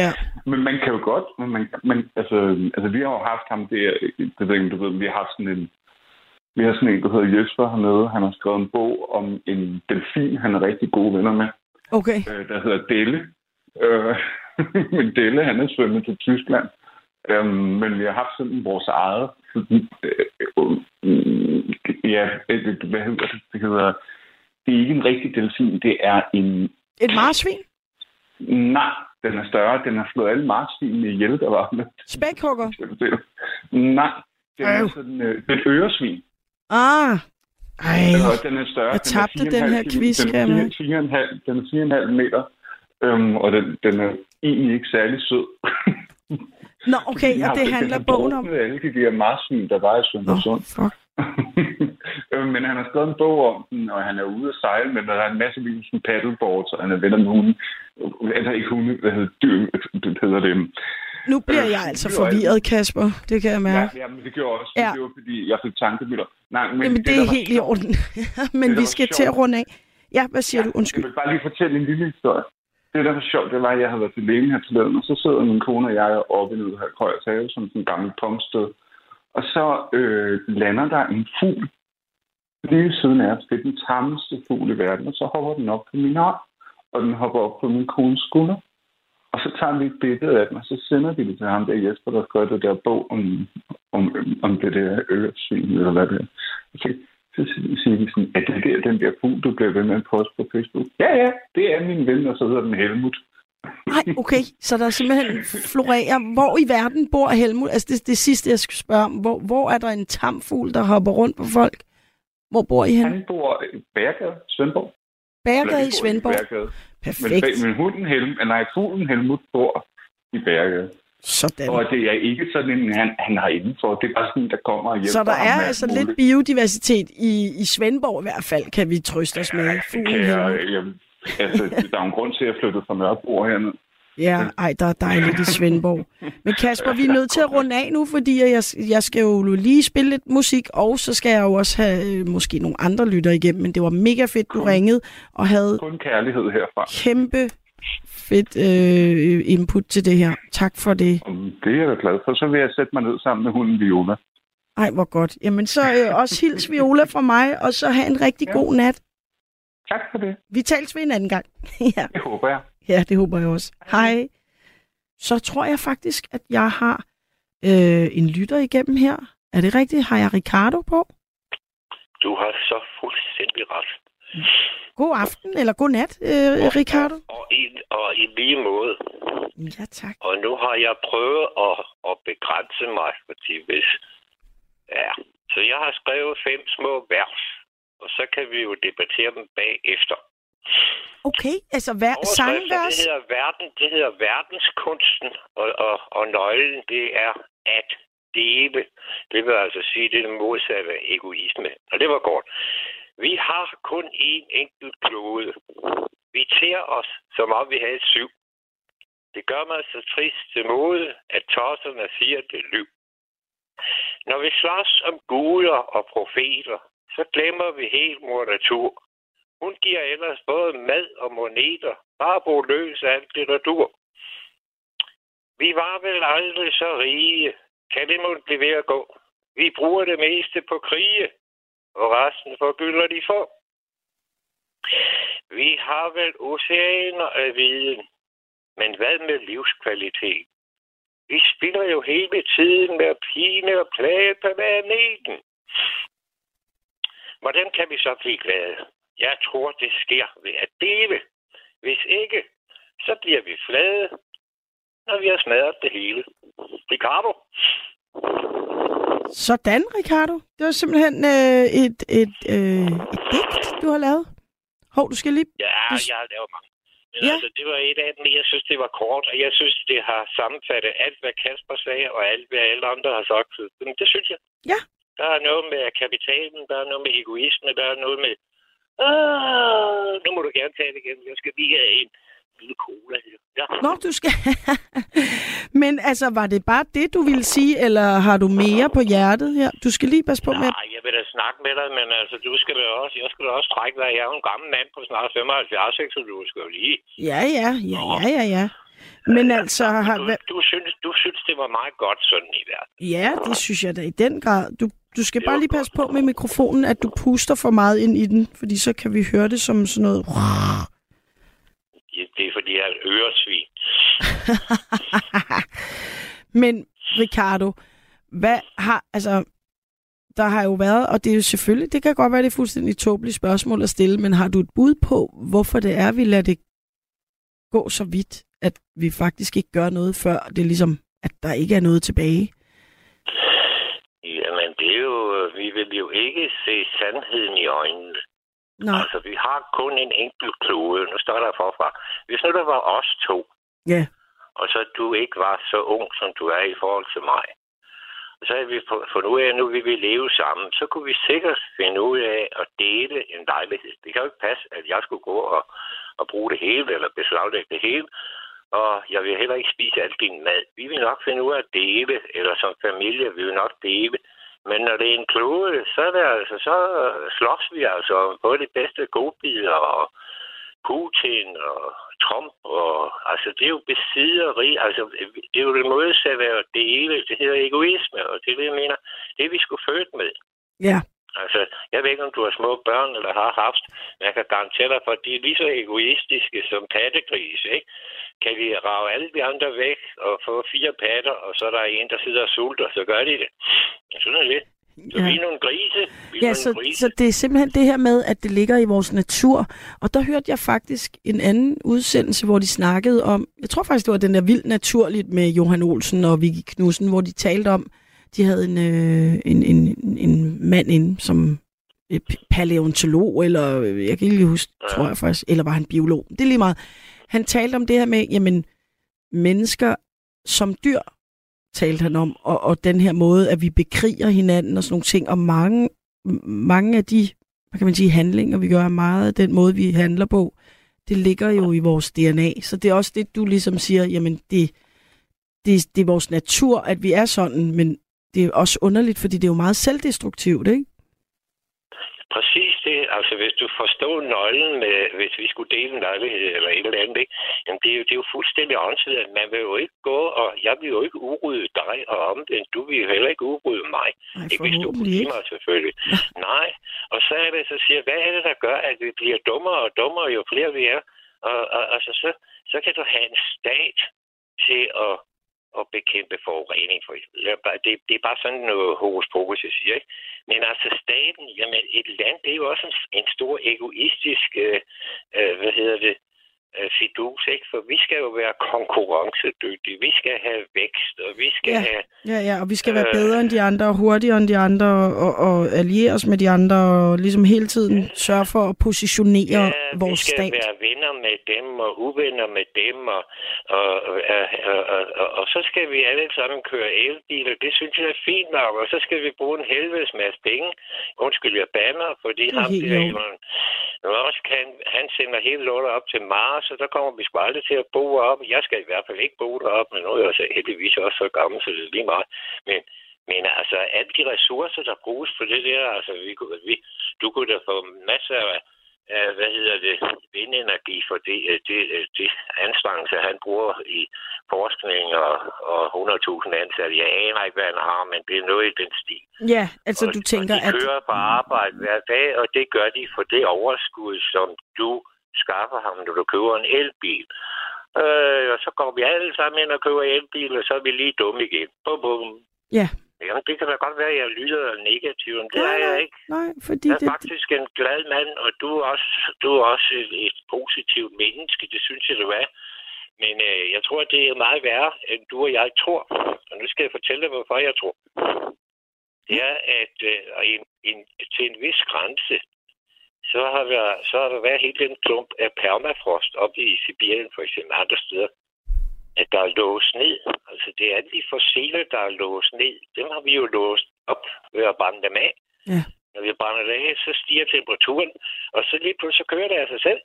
ja. men man kan jo godt, men, man, men altså, altså, vi har jo haft ham der, det ved ikke, du ved, vi har haft sådan en, vi har sådan en, der hedder Jesper hernede. Han har skrevet en bog om en delfin, han er rigtig gode venner med. Okay. Øh, der hedder Delle. Øh, men Delle, han er svømmet til Tyskland. Øh, men vi har haft sådan vores eget. Øh, øh, ja, hvad hedder det? Det hedder... Det er ikke en rigtig delfin, det er en... Et marsvin? Nej, den er større. Den har slået alle marsvinene ihjel, der var med. Spækhugger? Nej, den er sådan øh, et øresvin. Ah, ej, den er større. jeg tabte den, den her quiz, den er 4,5 den er 4,5 meter, øhm, og den, den er egentlig ikke særlig sød. Nå, okay, og det handler bogen om... alle de der marsvin, der var i Søndersund. Oh, fuck. Øhm, men han har skrevet en bog om den, og han er ude at sejle, men der er en masse vildt sådan paddleboards, og han er venner med hunden. Altså ikke hunde, hvad hedder, dyr, det hedder det. Nu bliver jeg altså forvirret, Kasper. Det kan jeg mærke. Ja, men det gjorde også. Ja. Det var, fordi jeg fik tankemøller. Nej, men Jamen, det, det er helt i orden. men det, vi skal til at runde af. Ja, hvad siger ja, du? Undskyld. Jeg vil bare lige fortælle en lille historie. Det, der var sjovt, det var, at jeg havde været til lægen her til og så sidder min kone og jeg oppe i Krøjers have, som sådan en gammel punktsted. Og så øh, lander der en fugl lige siden af os. Det er den tammeste fugl i verden, og så hopper den op på min arm, og den hopper op på min kones skulder. Og så tager vi et billede af den, og så sender vi det til ham der Jesper, der skrev det der bog om, om, om det der øresvin, eller hvad det er. Så, så siger vi sådan, at det der, den der fugl, du bliver ved med at poste på Facebook. Ja, ja, det er min ven, og så hedder den Helmut. Nej, okay. Så der simpelthen florerer. Hvor i verden bor Helmut? Altså det, det sidste, jeg skal spørge om. Hvor, hvor er der en tamfugl, der hopper rundt på folk? Hvor bor I hen? Han bor i Bærgade, Svendborg. Bærgade i Svendborg? Perfekt. Men, men hunden Helm, nej, fuglen Helmut bor i Bærgade. Sådan. Og det er ikke sådan en, han, han har indenfor. Det er bare sådan, der kommer og hjælper Så der er altså muligt. lidt biodiversitet i, i Svendborg i hvert fald, kan vi trøste os med. Ja, kan jeg, jeg, altså, der er en grund til, at jeg flyttede fra Nørrebro hernede. Ja, ej, der er dejligt i Svendborg. Men Kasper, vi er nødt til at runde af nu, fordi jeg, jeg skal jo lige spille lidt musik, og så skal jeg jo også have øh, måske nogle andre lytter igennem, men det var mega fedt, du kun, ringede og havde kun kærlighed herfra. kæmpe fedt øh, input til det her. Tak for det. Det er jeg da glad for. Så vil jeg sætte mig ned sammen med hunden Viola. Ej, hvor godt. Jamen, så øh, også hils Viola fra mig, og så have en rigtig ja. god nat. Tak for det. Vi tales ved en anden gang. ja. Det håber jeg. Ja, det håber jeg også. Hej. Så tror jeg faktisk, at jeg har øh, en lytter igennem her. Er det rigtigt? Har jeg Ricardo på? Du har så fuldstændig ret. God aften, eller god nat, øh, og, Ricardo. Og i, og i lige måde. Ja, tak. Og nu har jeg prøvet at, at begrænse mig, fordi hvis... Ja, så jeg har skrevet fem små vers, og så kan vi jo debattere dem bagefter. Okay, altså hvad, sangvers? Det hedder, verden, det hedder verdenskunsten, og, og, og nøglen, det er at dele. Det vil altså sige, det er det modsatte af egoisme. Og det var godt. Vi har kun én enkelt klode. Vi tærer os, som om vi havde syv. Det gør mig så trist til mode, at tosserne siger det lyv. Når vi slås om guder og profeter, så glemmer vi helt mor natur. Hun giver ellers både mad og moneter. Bare brug løs af alt litteratur. Vi var vel aldrig så rige. Kan det måtte blive ved at gå? Vi bruger det meste på krige, og resten forgylder de få. Vi har vel oceaner af viden, men hvad med livskvalitet? Vi spiller jo hele tiden med at pine og plage på planeten. Hvordan kan vi så blive glade? Jeg tror, det sker ved at dele. Hvis ikke, så bliver vi flade, når vi har smadret det hele. Ricardo? Sådan, Ricardo. Det var simpelthen øh, et, et, øh, et digt, du har lavet. Hov, du skal lige... Ja, du... jeg har lavet mange. Men Ja. altså, det var et af dem, jeg synes, det var kort, og jeg synes, det har sammenfattet alt, hvad Kasper sagde, og alt, hvad alle andre har sagt. Men det synes jeg. Ja. Der er noget med kapitalen, der er noget med egoisme, der er noget med... Ah, nu må du gerne tage det igen. Jeg skal lige have en lille cola her. Ja. Nå, du skal... Men altså, var det bare det, du ville sige, eller har du mere på hjertet her? Du skal lige passe på med... Nej, jeg vil da snakke med dig, men altså, du skal da også, jeg skal da også trække dig. Jeg er jo en gammel mand på snart 75, ikke? så du skal jo lige... Ja, ja, ja, ja, ja, ja. Men altså, har... Du, du, synes, du synes, det var meget godt sådan i verden. ja, det synes jeg da i den grad. Du, du skal bare lige passe på med mikrofonen, at du puster for meget ind i den, fordi så kan vi høre det som sådan noget... Det er fordi, jeg er et øresvin. Men Ricardo, hvad har, altså, der har jo været, og det er jo selvfølgelig, det kan godt være, det er fuldstændig tåbeligt spørgsmål at stille, men har du et bud på, hvorfor det er, vi lader det gå så vidt, at vi faktisk ikke gør noget før det er ligesom, at der ikke er noget tilbage? Det er jo, vi vil jo ikke se sandheden i øjnene. Nej, Altså, vi har kun en enkelt klode. Nu står der forfra. Hvis nu der var os to, ja, og så du ikke var så ung, som du er i forhold til mig, og så havde vi fu- fundet ud af, at nu vil vi leve sammen, så kunne vi sikkert finde ud af at dele en lejlighed. Det kan jo ikke passe, at jeg skulle gå og, og bruge det hele, eller beslaglægge det hele, og jeg vil heller ikke spise alt din mad. Vi vil nok finde ud af at dele, eller som familie, vi vil nok dele. Men når det er en klode, så, er det altså, så slås vi altså om både de bedste godbider og Putin og Trump. Og, altså, det er jo besidderi. Altså, det er jo det modsatte af det hele. Det hedder egoisme, og det er det, jeg mener. Det er vi skulle født med. ja, Altså, jeg ved ikke, om du har små børn eller har haft, men jeg kan garantere dig for, at de er lige så egoistiske som pattegrise, ikke? Kan vi rave alle de andre væk og få fire patter, og så er der en, der sidder og sulter, så gør de det. Sådan er det. Så ja. vi er nogle grise. Vi Ja, nogle så, grise. så det er simpelthen det her med, at det ligger i vores natur. Og der hørte jeg faktisk en anden udsendelse, hvor de snakkede om, jeg tror faktisk, det var den der vildt naturligt med Johan Olsen og Vicky Knudsen, hvor de talte om, de havde en, øh, en, en, en mand inde, som øh, paleontolog, eller øh, jeg kan ikke huske, Ja. tror jeg faktisk, eller var han biolog. Det er lige meget. Han talte om det her med, jamen, mennesker som dyr, talte han om, og, og den her måde, at vi bekriger hinanden og sådan nogle ting, og mange, mange af de, hvad kan man sige, handlinger, vi gør, meget af den måde, vi handler på, det ligger jo i vores DNA. Så det er også det, du ligesom siger, jamen, det, det, det er vores natur, at vi er sådan, men det er også underligt, fordi det er jo meget selvdestruktivt, ikke? Præcis det. Altså, hvis du forstår nøglen med, hvis vi skulle dele en lejlighed eller et eller andet, ikke? Jamen, det er jo, det er jo fuldstændig åndssvagt. Man vil jo ikke gå, og jeg vil jo ikke urydde dig, og omvendt, du vil jo heller ikke urydde mig. Nej, Ikke hvis du kunne mig, selvfølgelig. Nej. Og så er det, så siger hvad er det, der gør, at vi bliver dummere og dummere, jo flere vi er? Og, og altså, så, så kan du have en stat til at, at bekæmpe forurening. For det, det er bare sådan noget hokus pokus, jeg siger. Ikke? Men altså staten, jamen et land, det er jo også en, en stor egoistisk, øh, øh hvad hedder det, uh, fidus, ikke? For vi skal jo være konkurrencedygtige. Vi skal have vækst, og vi skal Ja. have... Ja, ja, og vi skal være Øh. bedre end de andre, og hurtigere end de andre, og, og alliere os med de andre, og ligesom hele tiden sørge for at positionere Ja, vi vores skal stat. være venner med dem og uvenner med dem, og, og, og, og, og, og, og så skal vi alle sammen køre elbiler. Det synes jeg er fint nok, og så skal vi bruge en helvedes masse penge. Undskyld, jeg banner, fordi ham der, Elon Musk, han, han sender hele lortet op til Mars, og der kommer vi sgu aldrig til at bo op. Jeg skal i hvert fald ikke bo derop, men nu er jeg så heldigvis også så gammel, så det er lige meget. Men men altså, alle de ressourcer, der bruges på det der, altså, vi, vi, du kunne da få masser af, af hvad hedder det, vindenergi for det, det, det anstrengelse, han bruger i forskning og, og 100.000 ansatte. Jeg aner ikke, hvad han har, men det er noget i den stil. Ja, altså og, du tænker, og de at... kører på arbejde hver dag, og det gør de for det overskud, som du skaffer ham, når du køber en elbil. Øh, og så går vi alle sammen ind og køber elbil, og så er vi lige dumme igen. Bum, bum. Ja, Jamen, det kan da godt være, at jeg lyder negativ, men det Nej, er jeg ikke. nej, fordi Jeg er det... faktisk en glad mand, og du er også, du er også et, et positivt menneske. Det synes jeg, du er. Men øh, jeg tror, det er meget værre, end du og jeg tror. Og nu skal jeg fortælle dig, hvorfor jeg tror. Det er, at øh, en, en, til en vis grænse, så har, der, så har der været helt en klump af permafrost oppe i Sibirien, for eksempel andre steder, at der er låst ned. Altså, det er de fossile, der er låst ned. Dem har vi jo låst op ved at brænde dem af. Ja. Når vi brænder det af, så stiger temperaturen, og så lige pludselig så kører det af sig selv.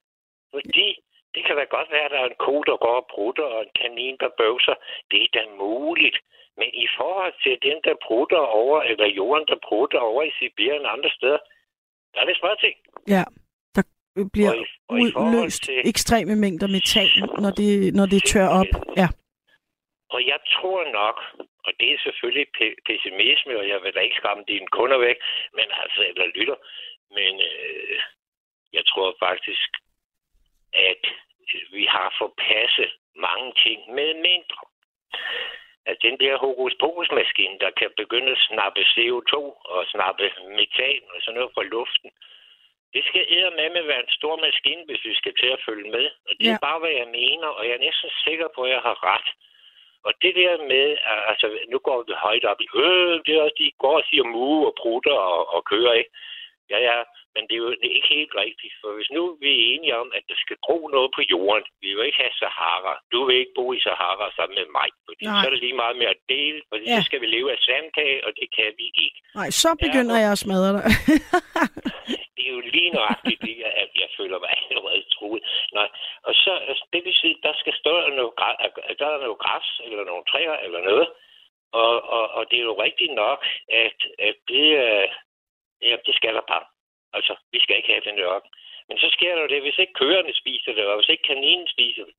Fordi det kan da godt være, at der er en ko, der går og prutter, og en kanin, der bøvser. Det er da muligt. Men i forhold til den, der prutter over, eller jorden, der prutter over i Sibirien og andre steder, der er det små ting. Ja, der bliver Og i- og udløst til- ekstreme mængder metan, når det, når det tør op. Ja, Og jeg tror nok, og det er selvfølgelig pe- pessimisme, og jeg vil da ikke skræmme dine kunder væk, men altså, eller lytter, men øh, jeg tror faktisk, at vi har forpasset mange ting med mindre. At den der hokus pokus maskine, der kan begynde at snappe CO2 og snappe metan og sådan noget fra luften, det skal med med være en stor maskine, hvis vi skal til at følge med. Og det er Ja. bare, hvad jeg mener, og jeg er næsten sikker på, at jeg har ret. Og det der med, altså nu går det højt op i, øh, det er også, de går og siger mu og prutter og, og kører, ikke? Ja, ja, men det er jo ikke helt rigtigt. For hvis nu vi er enige om, at der skal gro noget på jorden, vi vil ikke have Sahara. Du vil ikke bo i Sahara sammen med mig, fordi Nej. så er det lige meget med at dele, fordi Ja. så skal vi leve af sandkage, og det kan vi ikke. nej, så begynder Ja, jeg at smadre dig. Det er jo lige nøjagtigt det, at jeg føler mig allerede truet. Nej. Og så, altså, det vil sige, der skal stå noget, der er noget græs, eller nogle træer, eller noget. Og, og, og det er jo rigtigt nok, at, at det, ja, det skal der bare. Altså, vi skal ikke have den ørken. Men så sker der jo det, hvis ikke køerne spiser det, og hvis ikke kaninen spiser det,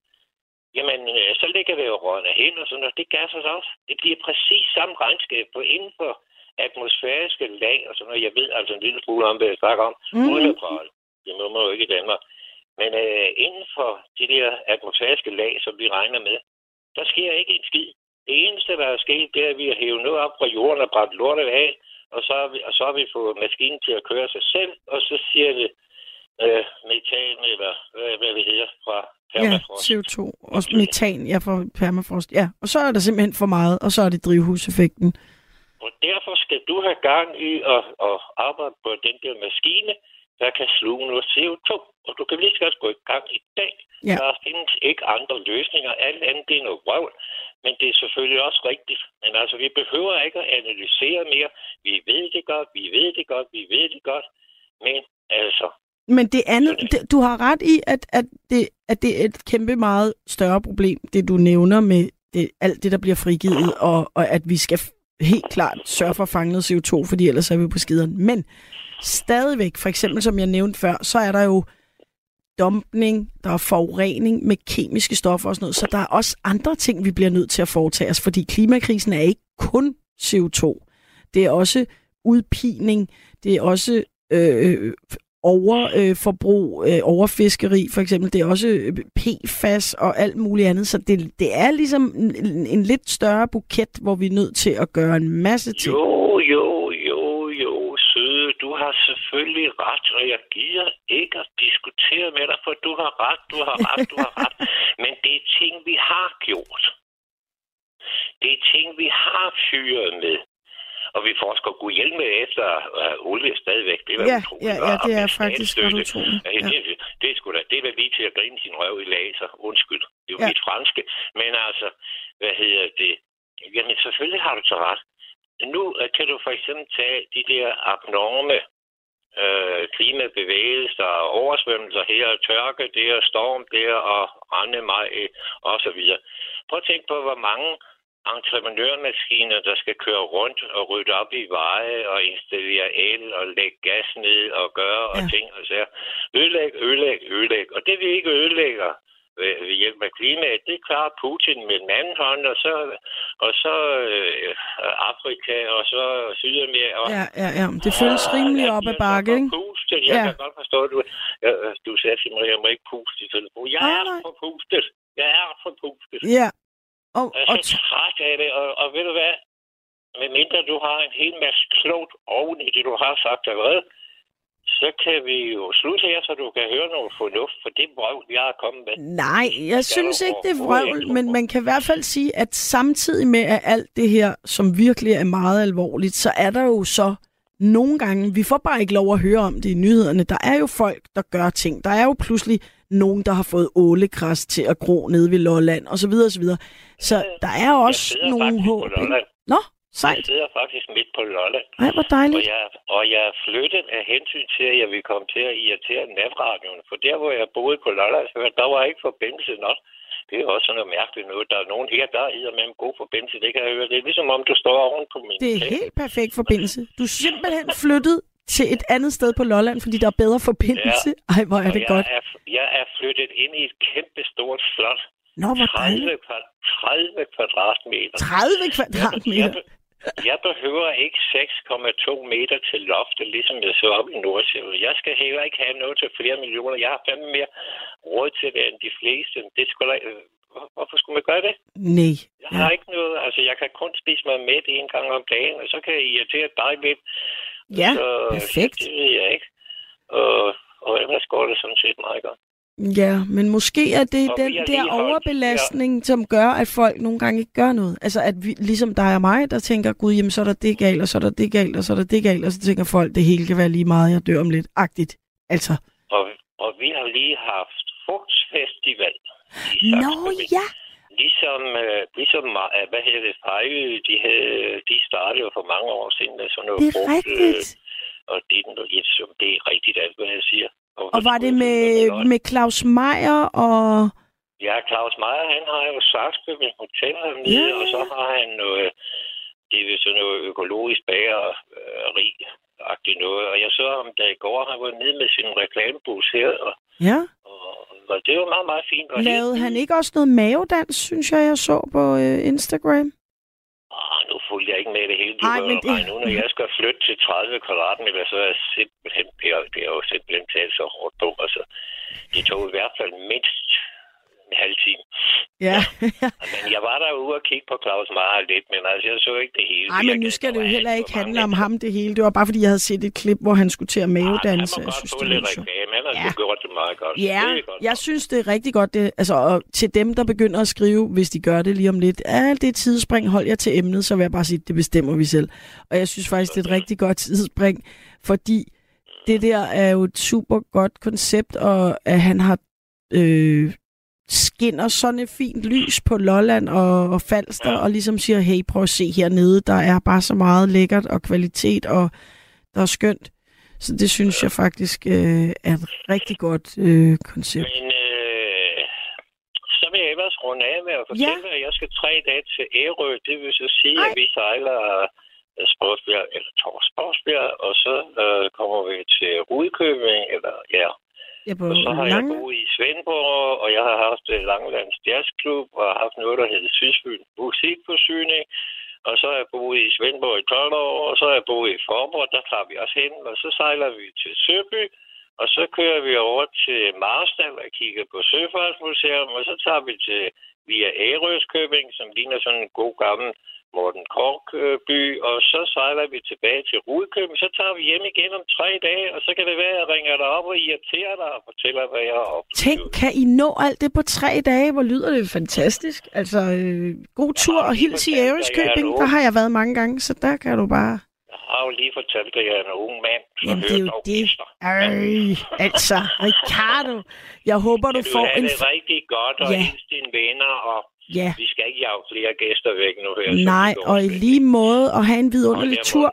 jamen, øh, så ligger det jo rådne hen og sådan noget. Det gasser sig også. Det bliver præcis samme regnskab på inden for atmosfæriske lag og sådan noget. Jeg ved altså en lille smule om, hvad jeg snakker om, Mm. uden at. Det må man jo ikke i Danmark. Men øh, inden for de der atmosfæriske lag, som vi regner med, der sker ikke en skid. Det eneste, der er sket, det er, at vi har hævet noget op fra jorden og brændt lortet af, og så, har vi, og så har vi fået maskinen til at køre sig selv, og så siger det øh, metan, eller hvad, hvad det hedder, fra ja, permafrost. CO2 og metan, ja, for permafrost. Ja, og så er der simpelthen for meget, og så er det drivhuseffekten. Og derfor skal du have gang i at, at arbejde på den der maskine, der kan sluge noget CO2. Og du kan lige så godt gå i gang i dag. Ja. Der findes ikke andre løsninger. Alt andet det er noget røvl. Men det er selvfølgelig også rigtigt. Men altså, vi behøver ikke at analysere mere. Vi ved det godt, vi ved det godt, vi ved det godt. Men altså, Men det andet, det, du har ret i, at, at, det, at det er et kæmpe meget større problem, det du nævner med det, alt det, der bliver frigivet, og, og at vi skal helt klart sørge for at fange CO2, fordi ellers er vi på skideren. Men stadigvæk, for eksempel som jeg nævnte før, så er der jo dumpning, der er forurening med kemiske stoffer og sådan noget, så der er også andre ting, vi bliver nødt til at foretage os, fordi klimakrisen er ikke kun CO2. Det er også udpining, det er også øh, øh overforbrug, øh, overfiskeri for eksempel, det er også øh, PFAS og alt muligt andet, så det, det er ligesom en, en lidt større buket, hvor vi er nødt til at gøre en masse ting. jo, jo, jo, jo, søde du har selvfølgelig ret, og jeg gider ikke at diskutere med dig, for du har ret, du har ret, du har ret. Men det er ting, vi har gjort. Det er ting, vi har fyret med. Og vi forsker gud hjælpe med efter uh, olie stadigvæk. Det var Ja, utroligt. ja, ja, det er faktisk utroligt. Ja. Det, det, er sgu da, det vel lige til at grine sin røv i laser. Undskyld. Det er jo Ja. mit franske. Men altså, hvad hedder det? Jamen, selvfølgelig har du så ret. Nu øh, kan du for eksempel tage de der abnorme øh, klimabevægelser, oversvømmelser her, tørke der, storm der, og rende mig, og så videre. Prøv at tænke på, hvor mange entreprenørmaskiner, der skal køre rundt og rydde op i veje og installere el og lægge gas ned og gøre og Ja. ting og sager. Ødelæg, ødelæg, ødelæg. Og det vi ikke ødelægger ved, ved hjælp af klimaet, det klarer Putin med den anden hånd, og så, og så øh, Afrika, og så Sydamerika. Og, Ja, ja, ja. Det føles rimelig Ah, op ad bakke, ikke? forpustet. Jeg Ja. kan godt forstå, at du, jeg, du sagde til mig, at jeg må ikke puste i telefonen. Jeg Nej, er forpustet. Jeg er forpustet. Ja. Og, Jeg og er så træt af det, og, og ved du hvad? Med mindre du har en hel masse klogt oven i det, du har sagt allerede, så kan vi jo slutte her, så du kan høre noget fornuft, for det brøv, jeg er kommet med. Nej, jeg synes ikke, det er vrøvl, men man kan i hvert fald sige, at samtidig med at alt det her, som virkelig er meget alvorligt, så er der jo så nogle gange, vi får bare ikke lov at høre om det i nyhederne, der er jo folk, der gør ting. Der er jo pludselig nogen, der har fået ålegræs til at gro nede ved Lolland, osv. osv. Så der er Jeg også nogle håb. Nå, Jeg sejt. sidder faktisk midt på Lolland. Ej, hvor Og dejligt. jeg, og jeg er flyttet af hensyn til, at jeg vil komme til at irritere natradioen. For der, hvor jeg boede på Lolland, så der var ikke forbindelse nok. Det er også sådan noget mærkeligt noget. Der er nogen her, der er med en god forbindelse. Det kan jeg høre. Det er ligesom om, du står oven på min Det er helt perfekt forbindelse. Du er simpelthen flyttet til et andet sted på Lolland, fordi der er bedre forbindelse. Ej, hvor er det jeg godt. Er, jeg er flyttet ind i et kæmpe stort slot. Nå, hvor 30, dejligt. kva- 30 kvadratmeter. 30 kvadratmeter. Jeg, jeg behøver ikke 6,2 meter til loftet, ligesom jeg så op i Nordsjælland. Jeg skal heller ikke have noget til flere millioner. Jeg har fandme mere råd til det end de fleste. Det skulle da, hvor- hvorfor skulle man gøre det? Nej. Jeg Ja. har ikke noget. Altså, jeg kan kun spise mig med en gang om dagen, og så kan jeg irritere dig lidt. Ja, så, perfekt. Det ved jeg ikke. Og, og ellers går det sådan set meget godt. Ja, men måske er det Og den der overbelastning, som gør, at folk nogle gange ikke gør noget. Altså, at vi, ligesom dig og mig, der tænker, gud, jamen, så er der det galt, og så er der det galt, og så er der det galt, og så tænker folk, det hele kan være lige meget, jeg dør om lidt. Agtigt. Altså. Og, og vi har lige haft frugtfestival. Nå, ja. Ligesom, øh, ligesom øh, hvad hedder det, Fejø, de, havde, de startede for mange år siden med sådan noget Det er frugt, rigtigt. Øh, og det, som det er rigtigt alt, hvad jeg siger. Og var det med, med Claus Meier og... Ja, Claus Meier, han har jo mit hotel hernede, Ja, og så har han noget, det er sådan noget økologisk bageri agtigt noget. Og jeg så ham da i går, han var nede med sin reklamebus her, og, Ja. og, og det var meget, meget fint. Og Lavede helt- han ikke også noget mavedans, synes jeg, jeg så på øh, Instagram? Ah, nu fulgte jeg ikke med det hele. Du Ej, men det- ud, når jeg skal flytte til 30 kvadratmeter, så er jeg simpelthen, det er, det er jo simpelthen talt så hårdt på. Altså, det tog i hvert fald mindst en halv time. Ja. Men jeg var derude og kigge på Claus Meier lidt, men altså, jeg så ikke det hele. Nej, men nu skal det jo heller ikke handle om ham det hele. Det var bare, fordi jeg havde set et klip, hvor han skulle til at Ah, mavedanse. Han må godt få det lidt reklame. Har Ja. ja. gjort det meget godt. Ja, det godt jeg synes, det er rigtig godt. Det, altså, og til dem, der begynder at skrive, hvis de gør det lige om lidt, ja, det er et tidsspring, hold jer til emnet, så vil jeg bare sige, det bestemmer vi selv. Og jeg synes faktisk, det er et rigtig godt tidsspring, fordi det der er jo et super godt koncept, og at han har øh, skinner sådan et fint lys på Lolland og, og Falster, ja. Og ligesom siger, hey, prøv at se hernede, der er bare så meget lækkert og kvalitet, og der er skønt. Så det synes jeg faktisk øh, er et rigtig godt øh, koncept. Men øh, så vil jeg ellers runde af med at fortælle, ja. at jeg skal tre dage til Ærø. Det vil så sige, Ej. at vi sejler øh, Sportsbjerg, eller Tors Sportsbjerg, og så øh, kommer vi til Rudkøbing, eller ja. Ja, på Og så har jeg lange... boet i Svendborg, og jeg har haft øh, Langelands Jazzklub, og har haft noget, der hedder Sydsfyn Musikforsyning. Og så har jeg boet i Svendborg i 12 år, og så har jeg boet i Forborg, der tager vi også hen, og så sejler vi til Søby, og så kører vi over til Marstal og kigger på Søfartsmuseum, og så tager vi til via Ærøskøbing, som ligner sådan en god gammel Morten Korkby, og så sejler vi tilbage til Rudkøbing. Så tager vi hjem igen om tre dage, og så kan det være, at jeg ringer dig op og irriterer dig og fortæller, hvad jeg har oplevet. Tænk, kan I nå alt det på tre dage? Hvor lyder det fantastisk. Altså, øh, god tur og hils i Æreskøbing. Der har jeg været mange gange, så der kan du bare... Jeg har jo lige fortalt dig, at jeg er en ung mand. Så Jamen, det er jo det. Øh, altså, Ricardo, jeg håber, du du får en... det rigtig godt, og Ja. dine venner, og Ja, vi skal ikke jage flere gæster væk nu her. nej, og i lige måde at have en vidunderlig tur.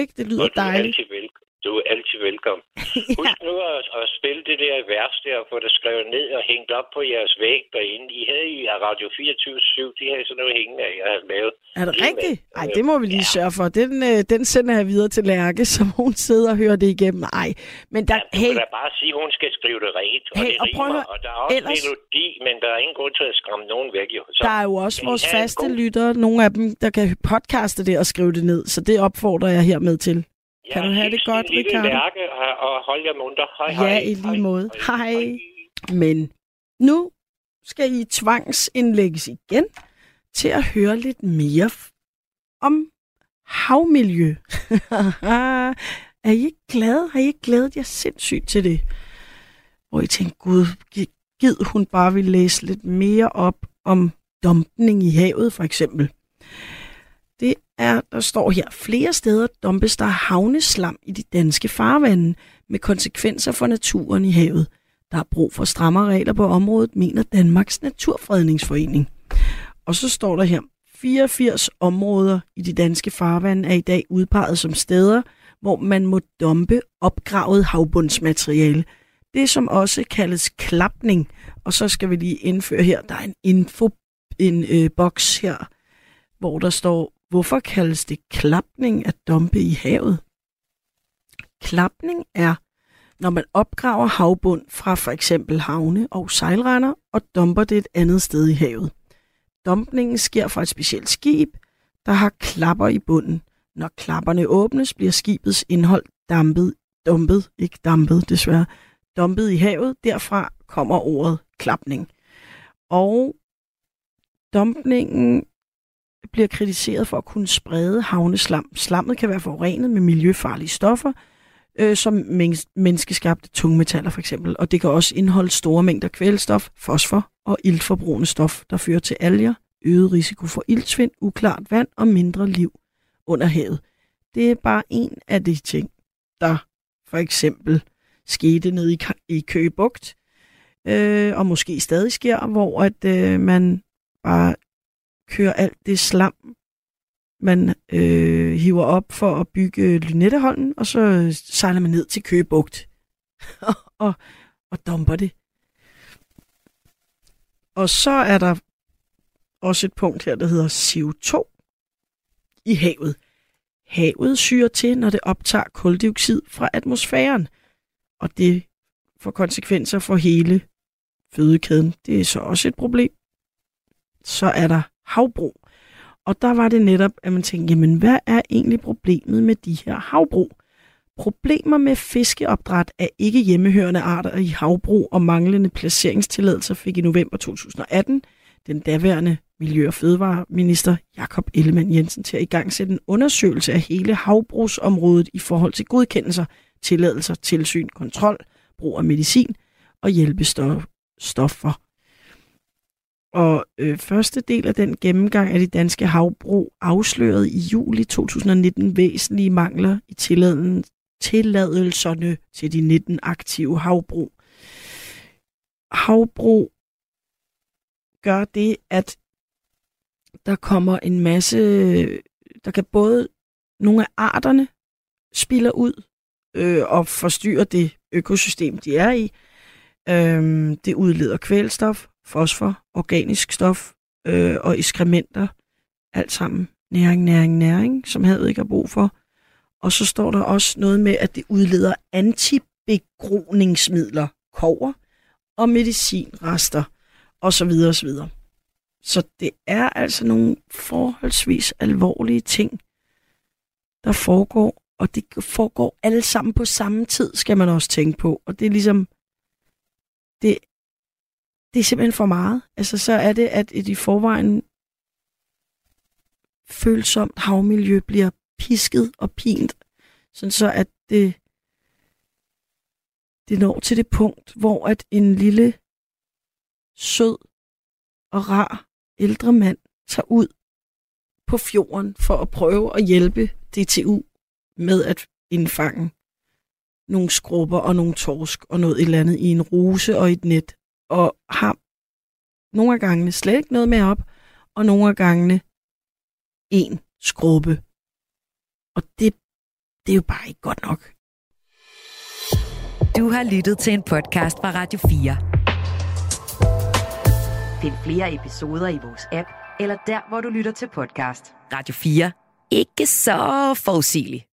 Ikke? Det lyder Og dejligt. altid. Du er altid velkommen. Husk nu at, at spille det der vers der, og få det skrevet ned og hængt op på jeres væg derinde. I havde i Radio 24 de havde sådan noget hængende, jeg havde lavet. Er det rigtigt? med. Ej, det må vi lige Ja. sørge for. Den, øh, den sender jeg videre til Lærke, så hun sidder og hører det igennem. Ej, men der, Ja, du hey, kan da bare sige, at hun skal skrive det rent, og Hey, det og prøv at rimer, og der er også ellers- melodi, men der er ingen grund til at skræmme nogen væk, jo. Så, der er jo også vores faste god- lyttere, nogle af dem, der kan podcaste det og skrive det ned, så det opfordrer jeg hermed til. Ja, kan du have det godt, Ricardo? Lærke, og- og hold jer munter. Hej, Ja, hej. i lige Hej, måde. Hej. Men nu skal I tvangsindlægges igen til at høre lidt mere om havmiljø. er I ikke glade? Har I ikke glædet jer sindssygt til det? Hvor I tænker, gud, gi- gid hun bare vil læse lidt mere op om dumpning i havet, for eksempel. Er, der står her, flere steder dumpes der havneslam i de danske farvande med konsekvenser for naturen i havet. Der er brug for strammere regler på området, mener Danmarks Naturfredningsforening. Og så står der her, 84 områder i de danske farvande er i dag udpeget som steder, hvor man må dumpe opgravet havbundsmateriale. Det som også kaldes klapning. Og så skal vi lige indføre her, der er en info, en øh, boks her, hvor der står, hvorfor kaldes det klapning at dumpe i havet? Klapning er, når man opgraver havbund fra for eksempel havne og sejlrender og dumper det et andet sted i havet. Dumpningen sker fra et specielt skib, der har klapper i bunden. Når klapperne åbnes, bliver skibets indhold dampet, dumpet, ikke dampet desværre, dumpet i havet. Derfra kommer ordet klapning. Og dumpningen bliver kritiseret for at kunne sprede havneslam. Slammet kan være forurenet med miljøfarlige stoffer, øh, som men- menneskeskabte tungmetaller for eksempel, og det kan også indeholde store mængder kvælstof, fosfor og iltforbrugende stof, der fører til alger, øget risiko for iltsvind, uklart vand og mindre liv under havet. Det er bare en af de ting, der for eksempel skete nede i, Ka- i Køge Bugt, øh, og måske stadig sker, hvor at øh, man bare kører alt det slam, man øh, hiver op for at bygge Lynetteholmen, og så øh, sejler man ned til Køgebugt og, og dumper det. Og så er der også et punkt her, der hedder CO2 i havet. Havet syrer til, når det optager koldioxid fra atmosfæren, og det får konsekvenser for hele fødekæden. Det er så også et problem. Så er der havbrug. Og der var det netop, at man tænkte, jamen hvad er egentlig problemet med de her havbrug? Problemer med fiskeopdræt af ikke hjemmehørende arter i havbrug og manglende placeringstilladelser fik i november 2018 den daværende Miljø- og Fødevareminister Jakob Ellemann Jensen til at igangsætte en undersøgelse af hele havbrugsområdet i forhold til godkendelser, tilladelser, tilsyn, kontrol, brug af medicin og hjælpestoffer. Og øh, første del af den gennemgang af de danske havbrug afslørede i juli 2019 væsentlige mangler i tilladen, tilladelserne til de 19 aktive havbrug. Havbrug gør det, at der kommer en masse, der kan både nogle af arterne spiller ud øh, og forstyrrer det økosystem, de er i. Øhm, det udleder kvælstof, fosfor, organisk stof øh, og ekskrementer. Alt sammen næring, næring, næring, som havet ikke har brug for. Og så står der også noget med, at det udleder antibegroningsmidler, kover og medicinrester osv. osv. Så det er altså nogle forholdsvis alvorlige ting, der foregår, og det foregår alle sammen på samme tid, skal man også tænke på. Og det er ligesom, det, det er simpelthen for meget. Altså så er det, at et i forvejen følsomt havmiljø bliver pisket og pint, sådan så at det, det når til det punkt, hvor at en lille, sød og rar ældre mand tager ud på fjorden for at prøve at hjælpe DTU med at indfange nogle skrubber og nogle torsk og noget et eller andet i en rose og et net. Og har nogle af gangene slet ikke noget med op, og nogle af gangene en skrubbe. Og det, det er jo bare ikke godt nok. Du har lyttet til en podcast fra Radio 4. Find flere episoder i vores app, eller der, hvor du lytter til podcast. Radio 4. Ikke så forudsigeligt.